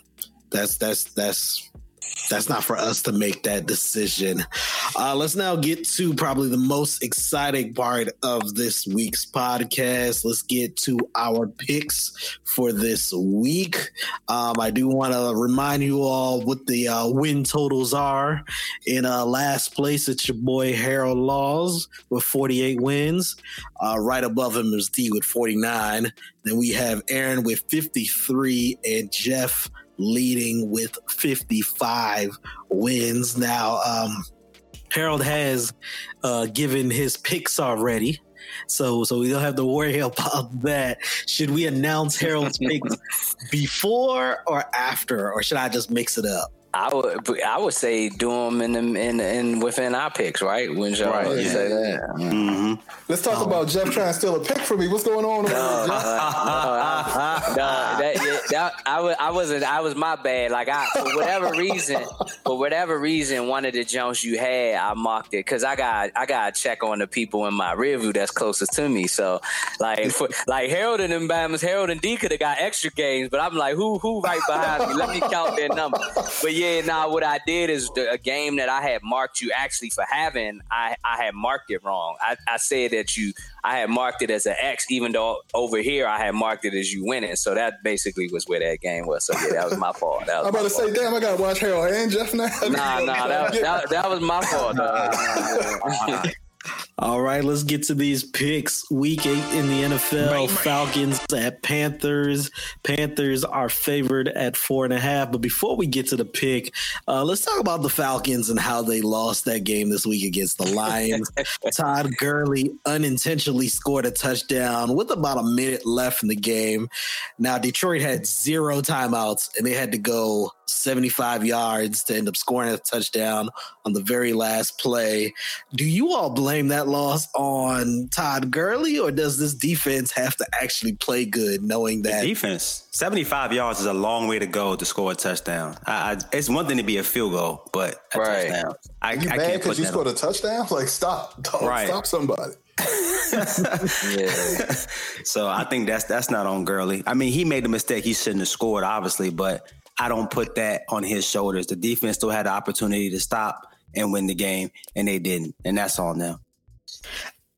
B: that's that's that's that's not for us to make that decision. Uh, let's now get to probably the most exciting part of this week's podcast. Let's get to our picks for this week. Um, I do want to remind you all what the uh, win totals are. In uh, last place, it's your boy Harold Laws with 48 wins. Uh, right above him is D with 49. Then we have Aaron with 53 and Jeff leading with 55 wins. Now, um, Harold has uh, given his picks already. So, so we don't have to worry about that. Should we announce Harold's picks before or after, or should I just mix it up?
D: I would I would say do them in the, in in within our picks, right? When y'all
E: Right, yeah.
D: say that.
B: Mm-hmm.
E: Let's talk about Jeff trying to steal a pick from me. What's going on? over
D: No, no, I, no, that, that, I was, I wasn't, I was my bad. Like I, for whatever reason, for whatever reason, one of the jumps you had, I mocked it because I got, I got to check on the people in my rear view that's closest to me. So, like, for, like Harold and them Bama's, Harold and D could have got extra games, but I'm like, who, who right behind me? Let me count their number. But yeah, now what I did is the, a game that I had marked you actually for having, I, I had marked it wrong. I, I said that you, I had marked it as an X, even though over here I had marked it as you winning. So that basically was where that game was. So yeah, that was my fault. Was
E: I'm about
D: my
E: to say, damn, I got to watch Harold and Jeff now.
D: Nah, nah, that, that, that was my fault. dog.
B: All right, let's get to these picks. Week eight in the NFL, Falcons at Panthers. Panthers are favored at four and a half. But before we get to the pick, uh, let's talk about the Falcons and how they lost that game this week against the Lions. Todd Gurley unintentionally scored a touchdown with about a minute left in the game. Now, Detroit had zero timeouts and they had to go 75 yards to end up scoring a touchdown on the very last play. Do you all blame that loss on Todd Gurley, or does this defense have to actually play good, knowing that?
C: Defense, 75 yards is a long way to go to score a touchdown. I, I, it's one thing to be a field goal, but a
D: Right.
C: touchdown. I,
E: You
C: I
E: mad
C: can't put
E: because you scored
C: on.
E: a touchdown? Like, stop. Dog,
C: Right.
E: Stop somebody.
D: yeah.
C: So I think that's that's not on Gurley. I mean, he made the mistake. He shouldn't have scored, obviously, but I don't put that on his shoulders. The defense still had the opportunity to stop and win the game, and they didn't, and that's all now.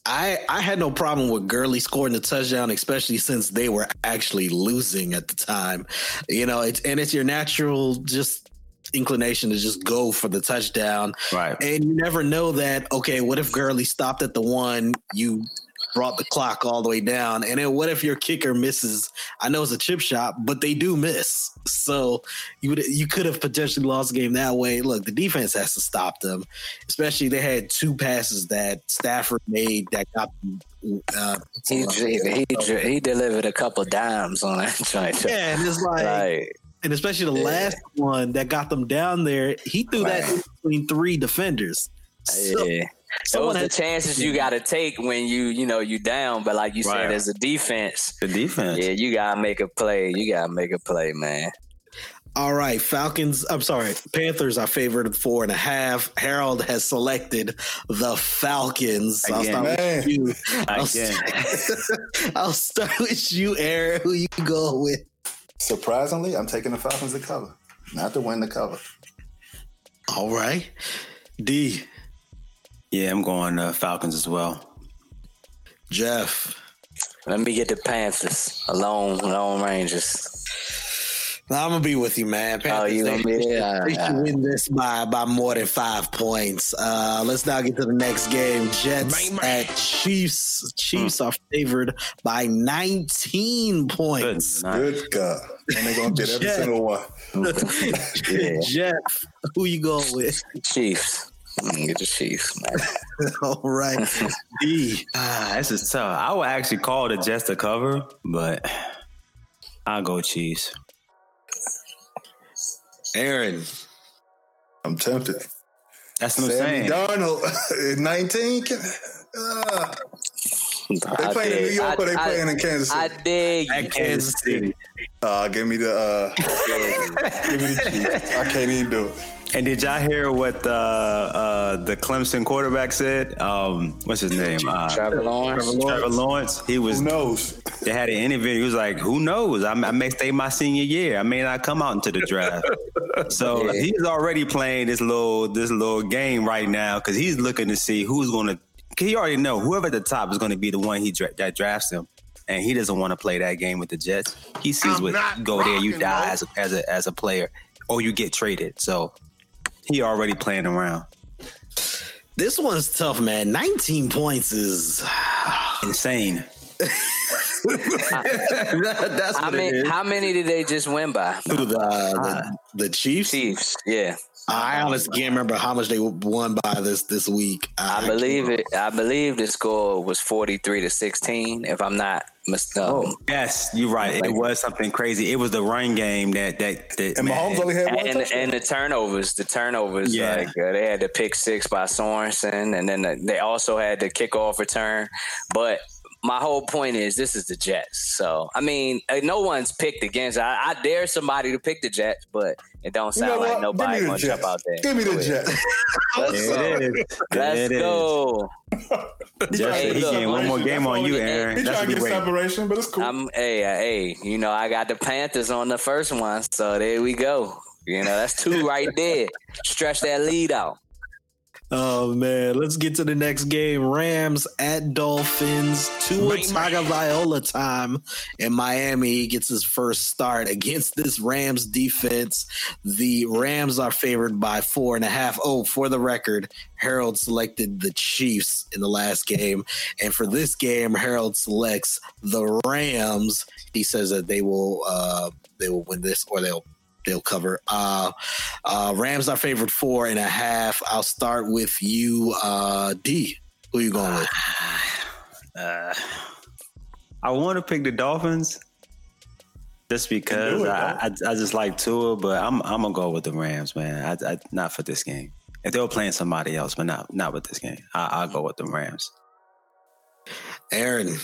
B: I I had no problem with Gurley scoring the touchdown, especially since they were actually losing at the time. You know, it's and it's your natural just inclination to just go for the touchdown.
C: Right.
B: And you never know that, okay, what if Gurley stopped at the one, you brought the clock all the way down, and then what if your kicker misses? I know it's a chip shot, but they do miss. So you would you could have potentially lost the game that way. Look, the defense has to stop them, especially they had two passes that Stafford made that got uh,
D: He he, he, he delivered a couple dimes on that joint.
B: yeah, and it's like,
D: Like,
B: and especially the last one that got them down there, he threw that between three defenders. So,
D: yeah.
B: Someone
D: Those the chances you got to take when you you know you down, but like you
C: Right.
D: said, as a defense,
C: The defense.
D: yeah, you gotta make a play. You gotta make a play, man.
B: All right, Falcons. I'm sorry, Panthers are favored four and a half. Harold has selected the Falcons. I'll start
E: Man.
B: with you. I'll,
C: Again.
B: I'll start with you, Aaron. Who you go with?
E: Surprisingly, I'm taking the Falcons to cover, not to win the cover.
B: All right, D.
C: Yeah, I'm going uh, Falcons as well.
B: Jeff.
D: Let me get the Panthers. Alone, Lone Rangers.
B: I'm gonna be with you, man.
D: Oh, you
B: Panthers,
D: gonna be
B: they-
D: there?
B: They should win this by by more than five points. Uh, let's now get to the next game. Jets at Chiefs. Chiefs are favored by 19 points.
C: night.
E: Good God. And they're going to get every
B: Yeah.
E: single one.
D: Yeah.
B: Jeff, who you going with?
D: Chiefs. I'm gonna get the cheese, man.
B: All right, D.
C: Ah, this is tough. I would actually call it just a cover, but I'll go cheese.
B: Aaron.
E: I'm tempted.
C: That's what I'm
E: Sammy
C: saying.
E: Darnold, 19. Uh, they playing in New York or they
D: I-
E: playing in Kansas City?
D: I dig you.
B: At Kansas City.
E: Uh, give me the uh, give me the Chiefs. I can't even do it.
C: And did y'all hear what uh, uh, the Clemson quarterback said? Um, what's his name? Uh,
D: Trevor Lawrence.
C: Trevor Lawrence. He was.
E: Who knows?
C: They had an interview. He was like, "Who knows? I, I may stay my senior year. I may not come out into the draft." so
D: Yeah.
C: he's already playing this little this little game right now because he's looking to see who's going to. He already know whoever at the top is going to be the one he dra- that drafts him, and he doesn't want to play that game with the Jets. He sees
F: I'm
C: what you go there, you die as a, as a as a player, or you get traded. So he already playing around.
B: This one's tough, man. 19 points is
C: Insane.
B: that's
D: How
B: what it
D: many, how many did they just win by?
B: Who, the, the, uh, the Chiefs?
D: Chiefs. Yeah.
B: I honestly can't remember how much they won by this this week.
D: I believe it. I believe the score was forty three to sixteen. If I'm not mistaken.
C: Yes, you're right. It was something crazy. It was the run game that that, that
E: And
C: man,
E: Mahomes only had one
D: and
E: touchdown.
D: and the turnovers, the turnovers,
C: Yeah.
D: like uh, they had the pick six by Sorensen, and then the, they also had the kickoff return. But my whole point is, this is the Jets. So I mean, uh, no one's picked against. I, I dare somebody to pick the Jets, but it don't
E: You
D: sound
E: know
D: like
E: what?
D: nobody
E: Give me
D: gonna
E: the
D: jump
E: Jets.
D: out there.
E: Give me the
D: jet.
E: Jets.
D: Let's
C: There
D: go.
C: it is.
D: Let's
C: it is.
D: go.
C: Jeff
D: Hey,
C: he
D: look,
C: gained one more game on you, Aaron.
E: He
C: That's
E: trying to get
C: waiting.
E: separation, but it's cool.
D: I'm hey uh, hey, you know I got the Panthers on the first one, so there we go. You know that's two right there. Stretch that lead out.
B: Oh man, let's get to the next game. Rams at Dolphins. Two Tua Tagovailoa time in Miami. He gets his first start against this Rams defense. The Rams are favored by four and a half. Oh, for the record, Harold selected the Chiefs in the last game, and for this game, Harold selects the Rams. He says that they will uh, they will win this or they'll they'll cover. Uh, uh, Rams are favored four and a half. I'll start with you, uh, D. Who you going with?
C: Uh, I want to pick the Dolphins just because
E: it,
C: I, I I just like Tua, but I'm I'm gonna go with the Rams, man. I, I not for this game. If they were playing somebody else, but not not with this game, I, I'll go with the Rams.
B: Aaron,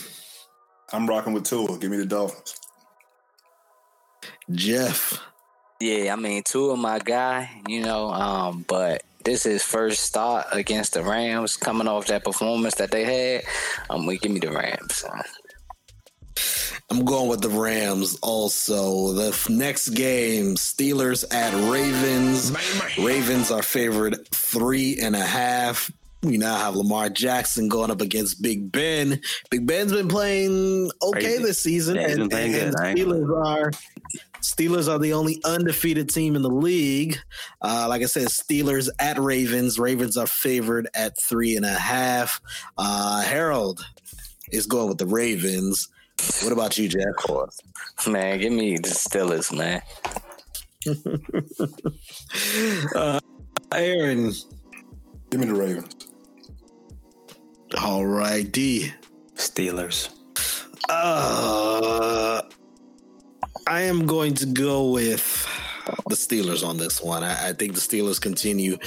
E: I'm rocking with Tua. Give me the Dolphins.
B: Jeff.
D: Yeah, I mean Tua of my guy, you know, um, but this is first start against the Rams, coming off that performance that they had. Um, we give me the Rams.
B: I'm going with the Rams also. The f- next game, Steelers at Ravens. Ravens are favored three and a half. We now have Lamar Jackson going up against Big Ben. Big Ben's been playing okay
C: Crazy.
B: this season,
C: Yeah, he's
B: and,
C: playing
B: and
C: good. I ain't
B: Steelers are Steelers are the only undefeated team in the league. Uh, like I said, Steelers at Ravens. Ravens are favored at three and a half. Uh, Harold is going with the Ravens. What about you, Jeff?
D: Man, give me the Steelers, man.
B: Uh, Aaron.
E: Give me the Ravens.
B: All right, D.
C: Steelers.
B: Uh, I am going to go with the Steelers on this one. I, I think the Steelers continue.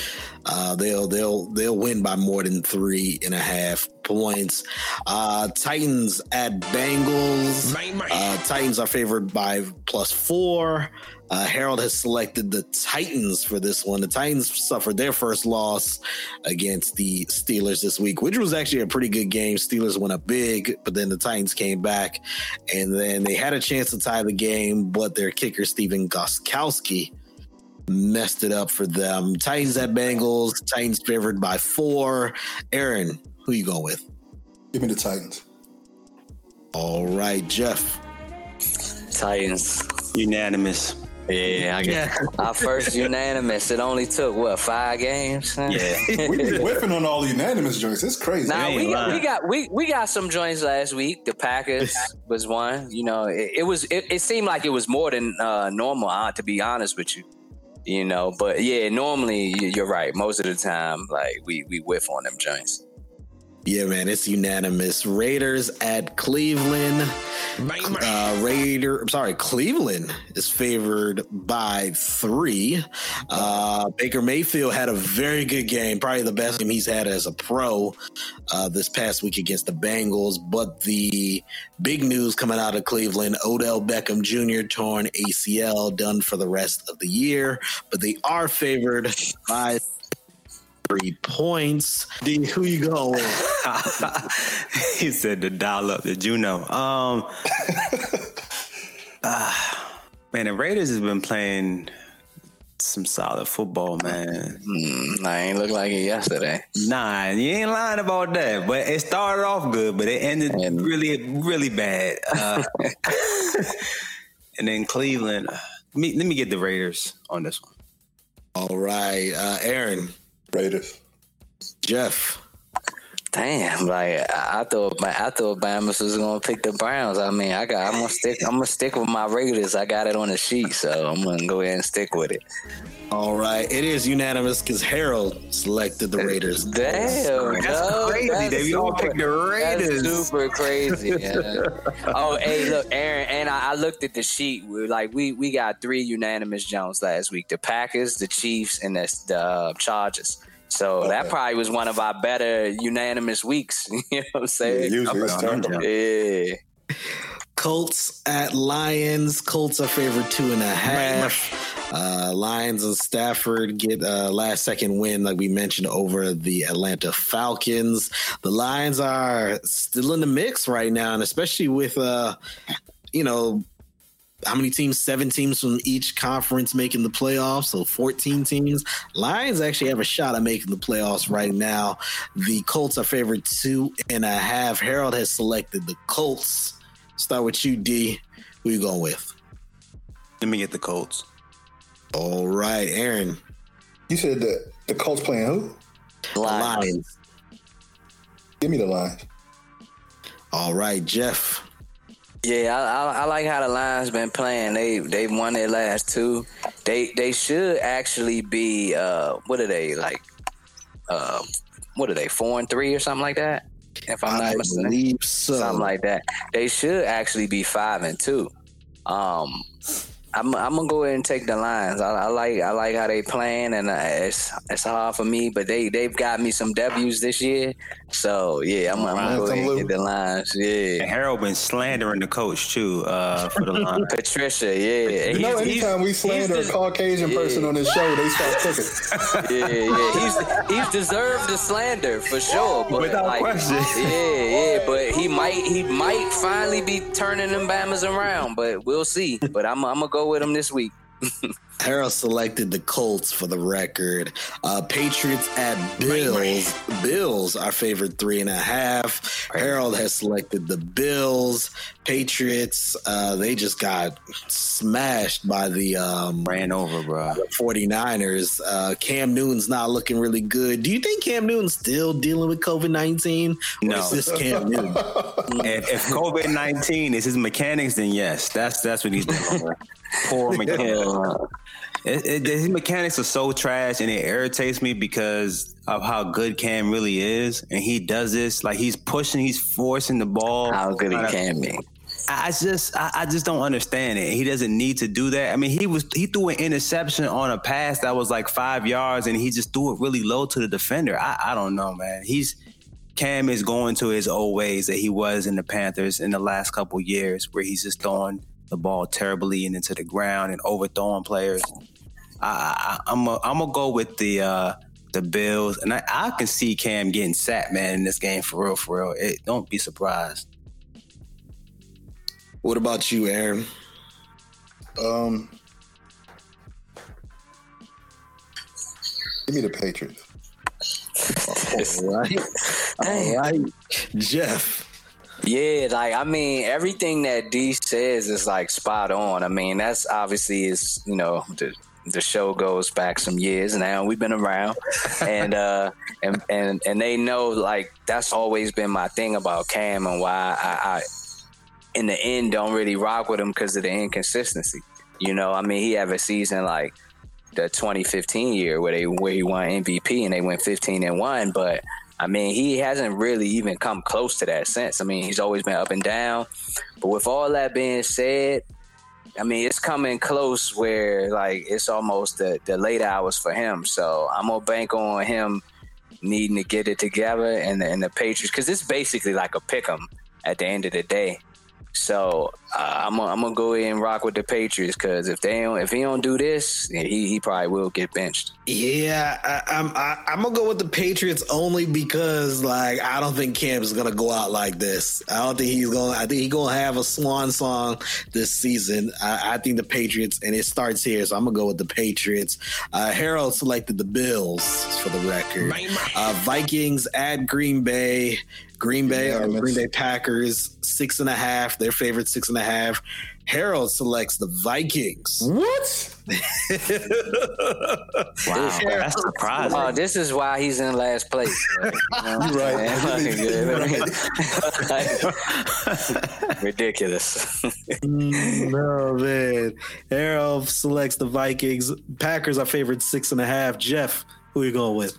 B: Uh, they'll they'll they'll win by more than three and a half points. Uh, Titans at Bengals. Uh, Titans are favored by plus four. Uh, Harold has selected the Titans for this one. The Titans suffered their first loss against the Steelers this week, which was actually a pretty good game. Steelers went up big, but then the Titans came back, and then they had a chance to tie the game, but their kicker Stephen Gostkowski messed it up for them. Titans at Bengals. Titans favored by four. Aaron, who you going with?
E: Give me the Titans.
B: All right, Jeff.
D: Titans.
C: Unanimous.
D: Yeah, I get our first unanimous. It only took what five games?
C: Yeah.
E: We be whiffing on all the unanimous joints. It's crazy.
D: Now we got, we got we we got some joints last week. The Packers was one. You know, it, it was it, it seemed like it was more than uh, normal. Uh, to be honest with you, you know. But yeah, normally you- you're right. Most of the time, like we we whiff on them joints.
B: Yeah, man, it's unanimous. Raiders at Cleveland. Uh, Raider, I'm sorry, Cleveland is favored by three. Uh, Baker Mayfield had a very good game, probably the best game he's had as a pro uh, this past week against the Bengals. But the big news coming out of Cleveland: Odell Beckham Jr. torn ACL, done for the rest of the year. But they are favored by three points. D, who you going with?
C: he said to dial up the Juno. Um, ah, man, the Raiders has been playing some solid football, man.
D: Mm, I ain't look like it yesterday.
C: Nah, you ain't lying about that. But it started off good, but it ended
D: And-
C: really, really bad. Uh, and then Cleveland. uh, Let me, let me get the Raiders on this one.
B: All right, uh, Aaron,
E: Raiders.
B: Jeff.
D: Damn, like I, I thought, I thought Bama was gonna pick the Browns. I mean, I got, I'm gonna stick, I'm gonna stick with my Raiders. I got it on the sheet, so I'm gonna go ahead and stick with it.
B: All right, it is unanimous because Harold selected the Raiders.
D: Damn,
C: That's
D: dog,
C: crazy.
D: that's
C: They all picked the Raiders.
D: That's super crazy. Yeah. oh, hey, look, Aaron, and I, I looked at the sheet. We like we we got three unanimous Jones last week: the Packers, the Chiefs, and the, the uh, Chargers. So that probably was one of our better unanimous weeks. you know what I'm
E: Yeah,
D: saying?
E: usually it's
C: Up and
E: turned
C: down.
E: on.
D: Yeah.
B: Colts at Lions. Colts are favored two and a half. Uh, Lions and Stafford get a last second win, like we mentioned, over the Atlanta Falcons. The Lions are still in the mix right now, and especially with, uh, you know, how many teams? Seven teams from each conference making the playoffs, so 14 teams. Lions actually have a shot at making the playoffs right now. The Colts are favored two and a half. Harold has selected the Colts. Start with you, D. Who you going with?
C: Let me get the Colts.
B: All right, Aaron.
E: You said that the Colts playing who?
B: The
D: Lions.
B: Lions.
E: Give me the Lions.
B: All right, Jeff.
D: Yeah, I, I, I like how the Lions been playing. They they won their last two. They they should actually be uh what are they like? Uh, what are they? Four and three or something like that? If I'm not mistaken,
B: so.
D: something like that. They should actually be five and two. Um, I'm I'm gonna go ahead and take the Lions. I, I like I like how they playing, and uh, it's it's hard for me, but they they've got me some W's this year. So yeah, I'm, I'm gonna go ahead and get the Lions. Yeah,
C: And Harold been slandering the coach too uh, for the line.
D: Patricia. Yeah,
E: You know,
D: He's- he's-
E: anytime we slander a
D: he's the-
E: Caucasian person
D: yeah.
E: on this show, they start cooking.
D: yeah, yeah. He's he's deserved the slander for sure. But
C: Without
D: like,
C: question.
D: Yeah, yeah. But he might he might finally be turning them Bamas around. But we'll see. But I'm I'm gonna go with him this week.
B: Harold selected the Colts for the record. Uh, Patriots at Bills. Bills, our favorite three and a half. Harold has selected the Bills. Patriots, uh, they just got smashed by the um,
C: Ran over, bro.
B: 49ers. Uh, Cam Newton's not looking really good. Do you think Cam Newton's still dealing with COVID 19?
C: No.
B: Is this Cam Newton?
C: if, if COVID nineteen is his mechanics, then yes, that's that's what he's doing. Poor mechanics. It, it, his mechanics are so trash, and it irritates me because of how good Cam really is, and he does this like he's pushing, he's forcing the ball.
D: How good he can be.
C: I just I, I just don't understand it. He doesn't need to do that. I mean, he was he threw an interception on a pass that was like five yards, and he just threw it really low to the defender. I, I don't know, man. He's Cam is going to his old ways that he was in the Panthers in the last couple years, where he's just throwing the ball terribly and into the ground and overthrowing players. I, I, I'm a, I'm gonna go with the uh, the Bills, and I, I can see Cam getting sacked, man, in this game for real, for real. It, don't be surprised.
B: what about you, Aaron?
E: Um, give me the Patriots.
B: All right. All right. Jeff.
D: Yeah, like I mean, everything that D says is like spot on. I mean, that's obviously is you know the the show goes back some years now. We've been around, and uh, and and and they know like that's always been my thing about Cam and why I, I in the end don't really rock with him because of the inconsistency. You know, I mean, he have a season like the 2015 year where they where he won MVP and they went 15 and one, but I mean, he hasn't really even come close to that since. I mean, he's always been up and down. But with all that being said, I mean, it's coming close where like it's almost the, the late hours for him. So I'm gonna bank on him needing to get it together and the, and the Patriots because it's basically like a pick 'em at the end of the day. So uh, I'm gonna, I'm gonna go ahead and rock with the Patriots because if they don't if he don't do this, he he probably will get benched.
B: Yeah, I, I'm I, I'm gonna go with the Patriots only because like I don't think Cam is gonna go out like this. I don't think he's gonna. I think he's gonna have a swan song this season. I, I think the Patriots, and it starts here, so I'm gonna go with the Patriots. Uh, Harold selected the Bills for the record. Uh, Vikings at Green Bay. Green Bay or Green Bay Packers six and a half. Their favorite six and a half. Harold selects the Vikings.
E: What?
C: Wow, that's surprising.
D: Oh, this is why he's in last place. Like, you know what
E: You're right.
D: Like, ridiculous.
G: Mm, no man. Harold selects the Vikings. Packers are favorite six and a half. Jeff, who are you going with?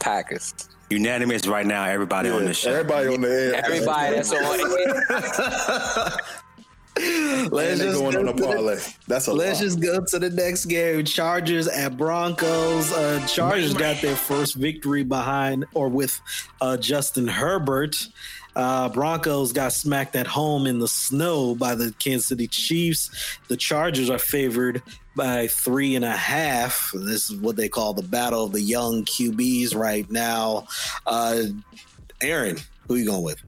D: Packers.
C: Unanimous right now, everybody on
E: Yeah,
C: this show.
E: everybody on the air.
D: Everybody that's on.
B: Let's just
E: going
B: go
E: on a
B: to the-
E: parlay. That's a
G: Let's
E: lot.
G: just go to the next game. Chargers at Broncos. Uh, Chargers got their first victory behind or with uh, Justin Herbert. Uh, Broncos got smacked at home in the snow by the Kansas City Chiefs. The Chargers are favored by three and a half. This is what they call the battle of the young QBs right now. Uh, Aaron, who are you going with?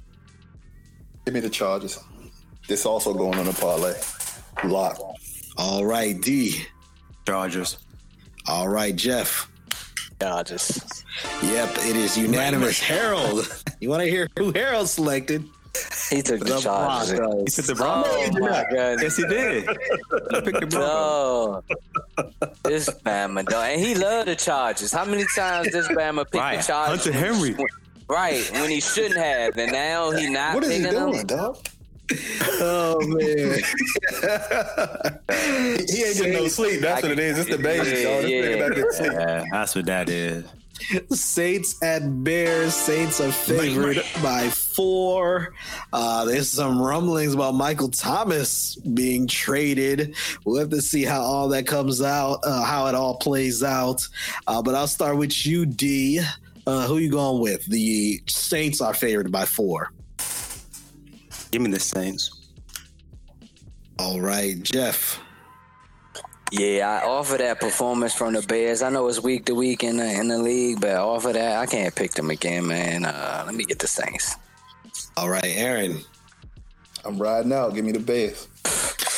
E: Give me the Chargers. This also going on a parlay. Lock.
B: All right, D.
C: Chargers.
B: All right, Jeff.
D: Chargers.
B: Yep, it is unanimous. Harold, you want to hear who Harold selected?
D: He took the,
B: The
D: Chargers.
B: Broncos.
C: He took the
D: Oh
C: Broncos.
D: my god.
C: Yes, he did. He picked the Broncos.
D: No, this Bama dog, and he loved the Chargers. How many times this Bama picked
C: Right.
D: the Chargers?
C: Hunter Henry.
D: Right when he shouldn't have, and now he not
E: What is he
D: picking them.
E: doing, dog?
B: Oh man,
E: He, he ain't getting no sleep. That's what it is. It's the baby,
D: Yeah,
E: dog. This
D: yeah.
E: not getting sleep.
C: Yeah, that's what that is.
G: Saints at Bears. Saints are favored by
B: four. Uh, there's some rumblings about Michael Thomas being traded. We'll have to see how all that comes out, uh, how it all plays out. Uh, but I'll start with you, D. Uh, who you going with? The Saints are favored by four.
C: Give me the Saints.
B: All right, Jeff.
D: Yeah, I offer that performance from the Bears. I know it's week to week in the in the league, but off of that, I can't pick them again, man. Uh, let me get the Saints.
B: All right, Aaron.
E: I'm riding out. Give me the Bears.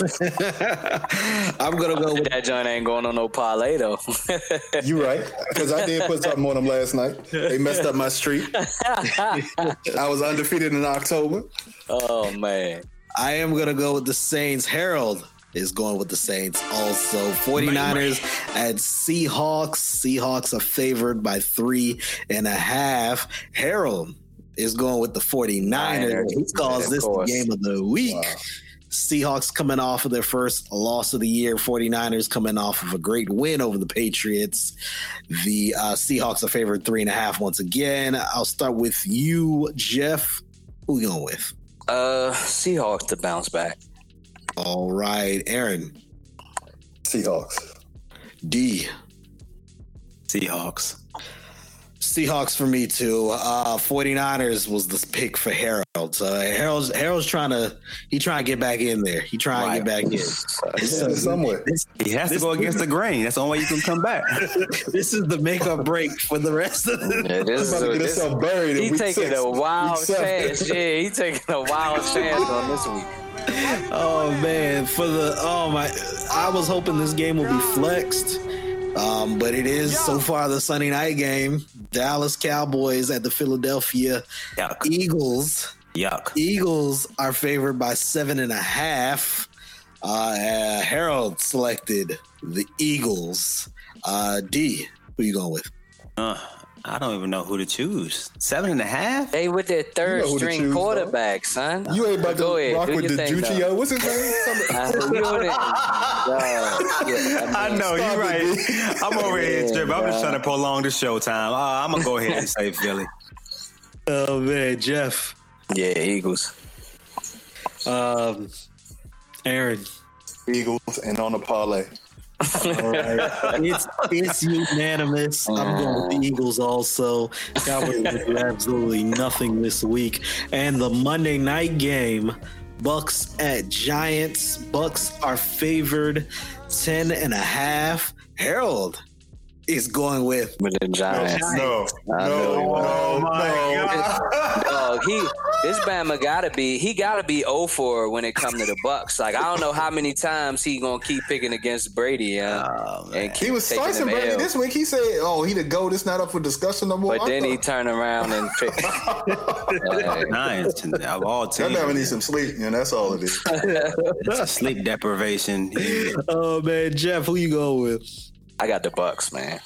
B: I'm gonna go with
D: that joint ain't going on no parlay though.
E: you right, because I did put something on them last night. They messed up my streak. I was undefeated in October.
D: Oh man.
B: I am gonna go with the Saints. Harold is going with the Saints also. 49ers at Seahawks. Seahawks are favored by three and a half. Harold is going with the 49ers. He calls this the game of the week. Wow. Seahawks coming off of their first loss of the year. 49ers coming off of a great win over the Patriots. The uh, Seahawks are favored three and a half once again. I'll start with you, Jeff. Who we going with?
D: Uh, Seahawks to bounce back.
B: All right, Aaron.
E: Seahawks.
B: D.
C: Seahawks.
B: Seahawks for me too. Uh 49ers was the pick for Harold. So Harold's Harold's trying to he trying to get back in there. He trying right. to get back in.
E: So, somewhere.
C: This, he has to go against the grain. That's the only way you can come back.
B: this is the make or break for the rest of the
D: yeah, this is a, this, buried he taking six, a wild chance. Yeah, he taking a wild chance on this week.
B: Oh man, for the oh my I was hoping this game would be flexed. Um, but it is so far the Sunday night game. Dallas Cowboys at the Philadelphia Yuck. Eagles.
C: Yuck.
B: Eagles are favored by seven and a half. Uh, uh, Harold selected the Eagles. Uh, D, who you going with?
C: Uh, I don't even know who to choose. Seven and a half?
D: They with their third you know string choose, quarterback, though. son.
E: You ain't about Go to ahead. rock with the Juju. What's his name?
C: I know, you're right. I'm over here, Strip. I'm just trying to prolong the show time. Uh, I'm going to go ahead and say Philly.
B: Oh, man, Jeff.
D: Yeah, Eagles.
B: Um, Aaron.
E: Eagles and on a parlay.
B: All right. it's it's unanimous. I'm going with the Eagles also. Cowboys do absolutely nothing this week. And the Monday night game, Bucs at Giants. Bucs are favored 10 and a half. Harold, is going with
D: with the Giants.
E: No, no, no, oh my no.
D: God. He this Bama gotta be he gotta be 0 for when it come to the Bucs. Like I don't know how many times he gonna keep picking against Brady. Yeah, oh, and
E: he was slicing Brady L. this week. He said, "Oh, he the go. This not up for discussion no more."
D: But then he turned around and picked
C: Giants of all teams.
E: That man needs some sleep, and that's all it is.
C: it's sleep deprivation.
B: oh man, Jeff, who you go with?
D: I got the Bucs, man.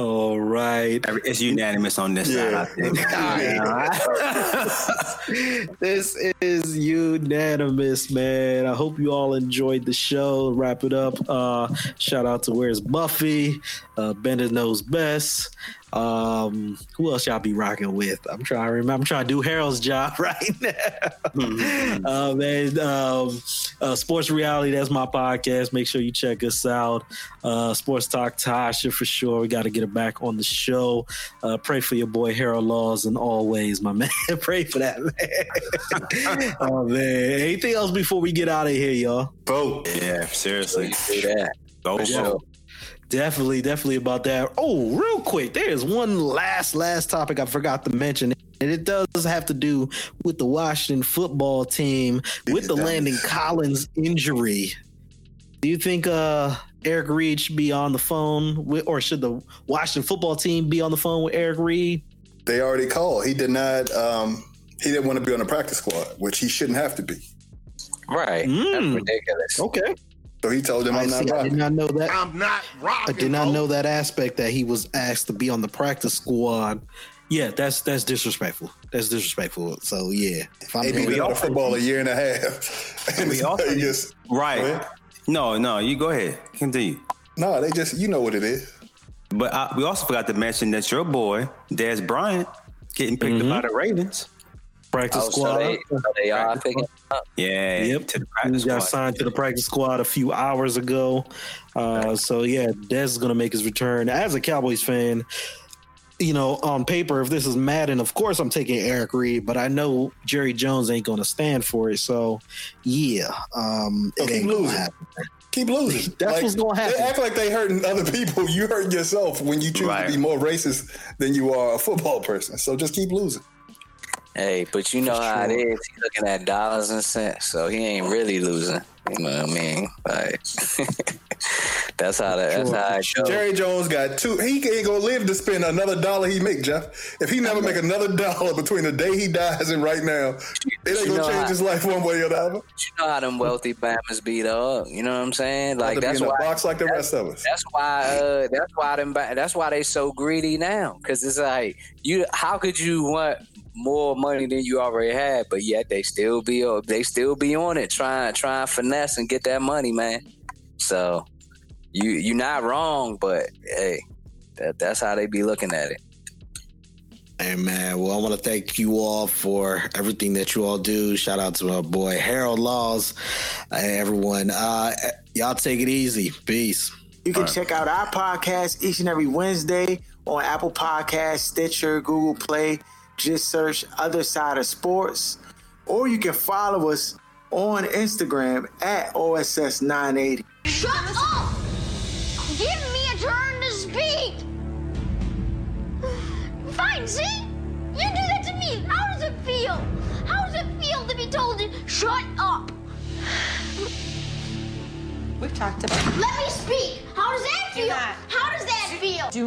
B: All right.
C: It's unanimous on this yeah.
B: side, this is unanimous, man. I hope you all enjoyed the show. Wrap it up. Uh, shout out to Where's Buffy? Uh, Bender Knows Best. Um, who else y'all be rocking with? I'm trying to remember. I'm trying to do Harold's job right now. mm-hmm. uh, man, um, uh, Sports Reality, that's my podcast. Make sure you check us out. Uh, Sports Talk Tasha for sure. We got to get her back on the show. Uh, pray for your boy Harold Laws and always, my man. pray for that, man. oh, man. Anything else before we get out of here, y'all?
E: Vote.
C: Yeah, seriously.
D: Do that.
C: Go, for sure.
B: Definitely, definitely about that. Oh, real quick, there's one last, last topic I forgot to mention. And it does have to do with the Washington football team with the Landon Collins injury. Do you think uh, Eric Reid should be on the phone with, or should the Washington football team be on the phone with Eric Reid?
E: They already called. He did not. Um, he didn't want to be on the practice squad, which he shouldn't have to be.
D: Right. Mm. That's ridiculous.
B: Okay.
E: So he told him, "I'm not."
B: See, I did not know that.
F: I'm not rocking.
B: I did not know that aspect that he was asked to be on the practice squad. Yeah, that's that's disrespectful. That's disrespectful. So yeah,
E: if I'm maybe been football a year and a half, and
C: we also just right. No, no, you go ahead. Continue.
E: No, they just you know what it is.
C: But I, we also forgot to mention that your boy Dez Bryant getting picked mm-hmm. up by the Ravens.
H: Practice
D: Oh,
H: squad.
D: so they, so they are picking up.
C: Yeah.
H: Yep.
C: To the
H: He
C: practice
H: got
C: squad.
H: signed to the practice squad a few hours ago. Uh, so yeah, Dez is gonna make his return. As a Cowboys fan, you know, on paper, if this is Madden, of course I'm taking Eric Reid, but I know Jerry Jones ain't gonna stand for it. So yeah, um,
E: So
H: it
E: keep
H: ain't gonna
E: losing.
H: happen.
E: Keep losing.
H: That's
E: Like,
H: what's gonna happen.
E: They act like they hurting other people. You hurt yourself when you choose
C: Right.
E: to be more racist than you are a football person. So just keep losing.
D: Hey, but you know how it is. He's looking at dollars and cents, so he ain't really losing. You know what I mean? Like that's how that, that's how it goes.
E: Jerry Jones got two. He ain't gonna live to spend another dollar he make, Jeff. If he never make another dollar between the day he dies and right now, it ain't
D: You
E: gonna
D: know
E: change
D: how-
E: his life one way or the other.
D: You know how them wealthy Bama's beat up. You know what I'm saying? Like that's why.
E: box like the rest of us.
D: That's why. Uh, that's why them. That's why they so greedy now. Because it's like you. How could you want more money than you already had, but yet they still be. They still be on it, trying, trying finesse and get that money, man. So you you're not wrong, but hey, that that's how they be looking at it.
B: Hey man, well, I want to thank you all for everything that you all do. Shout out to my boy Harold Laws. Hey, everyone, uh, y'all take it easy. Peace.
G: You can check out our podcast each and every Wednesday on Apple Podcasts, Stitcher, Google Play. Just search Other Side of Sports. Or you can follow us on Instagram at OSS980.
I: Shut up! Give me a turn to speak! Fine, see? You do that to me. How does it feel? How does it feel to be told to shut up?
J: We've talked about
I: Let me speak. How does that feel? How does that feel?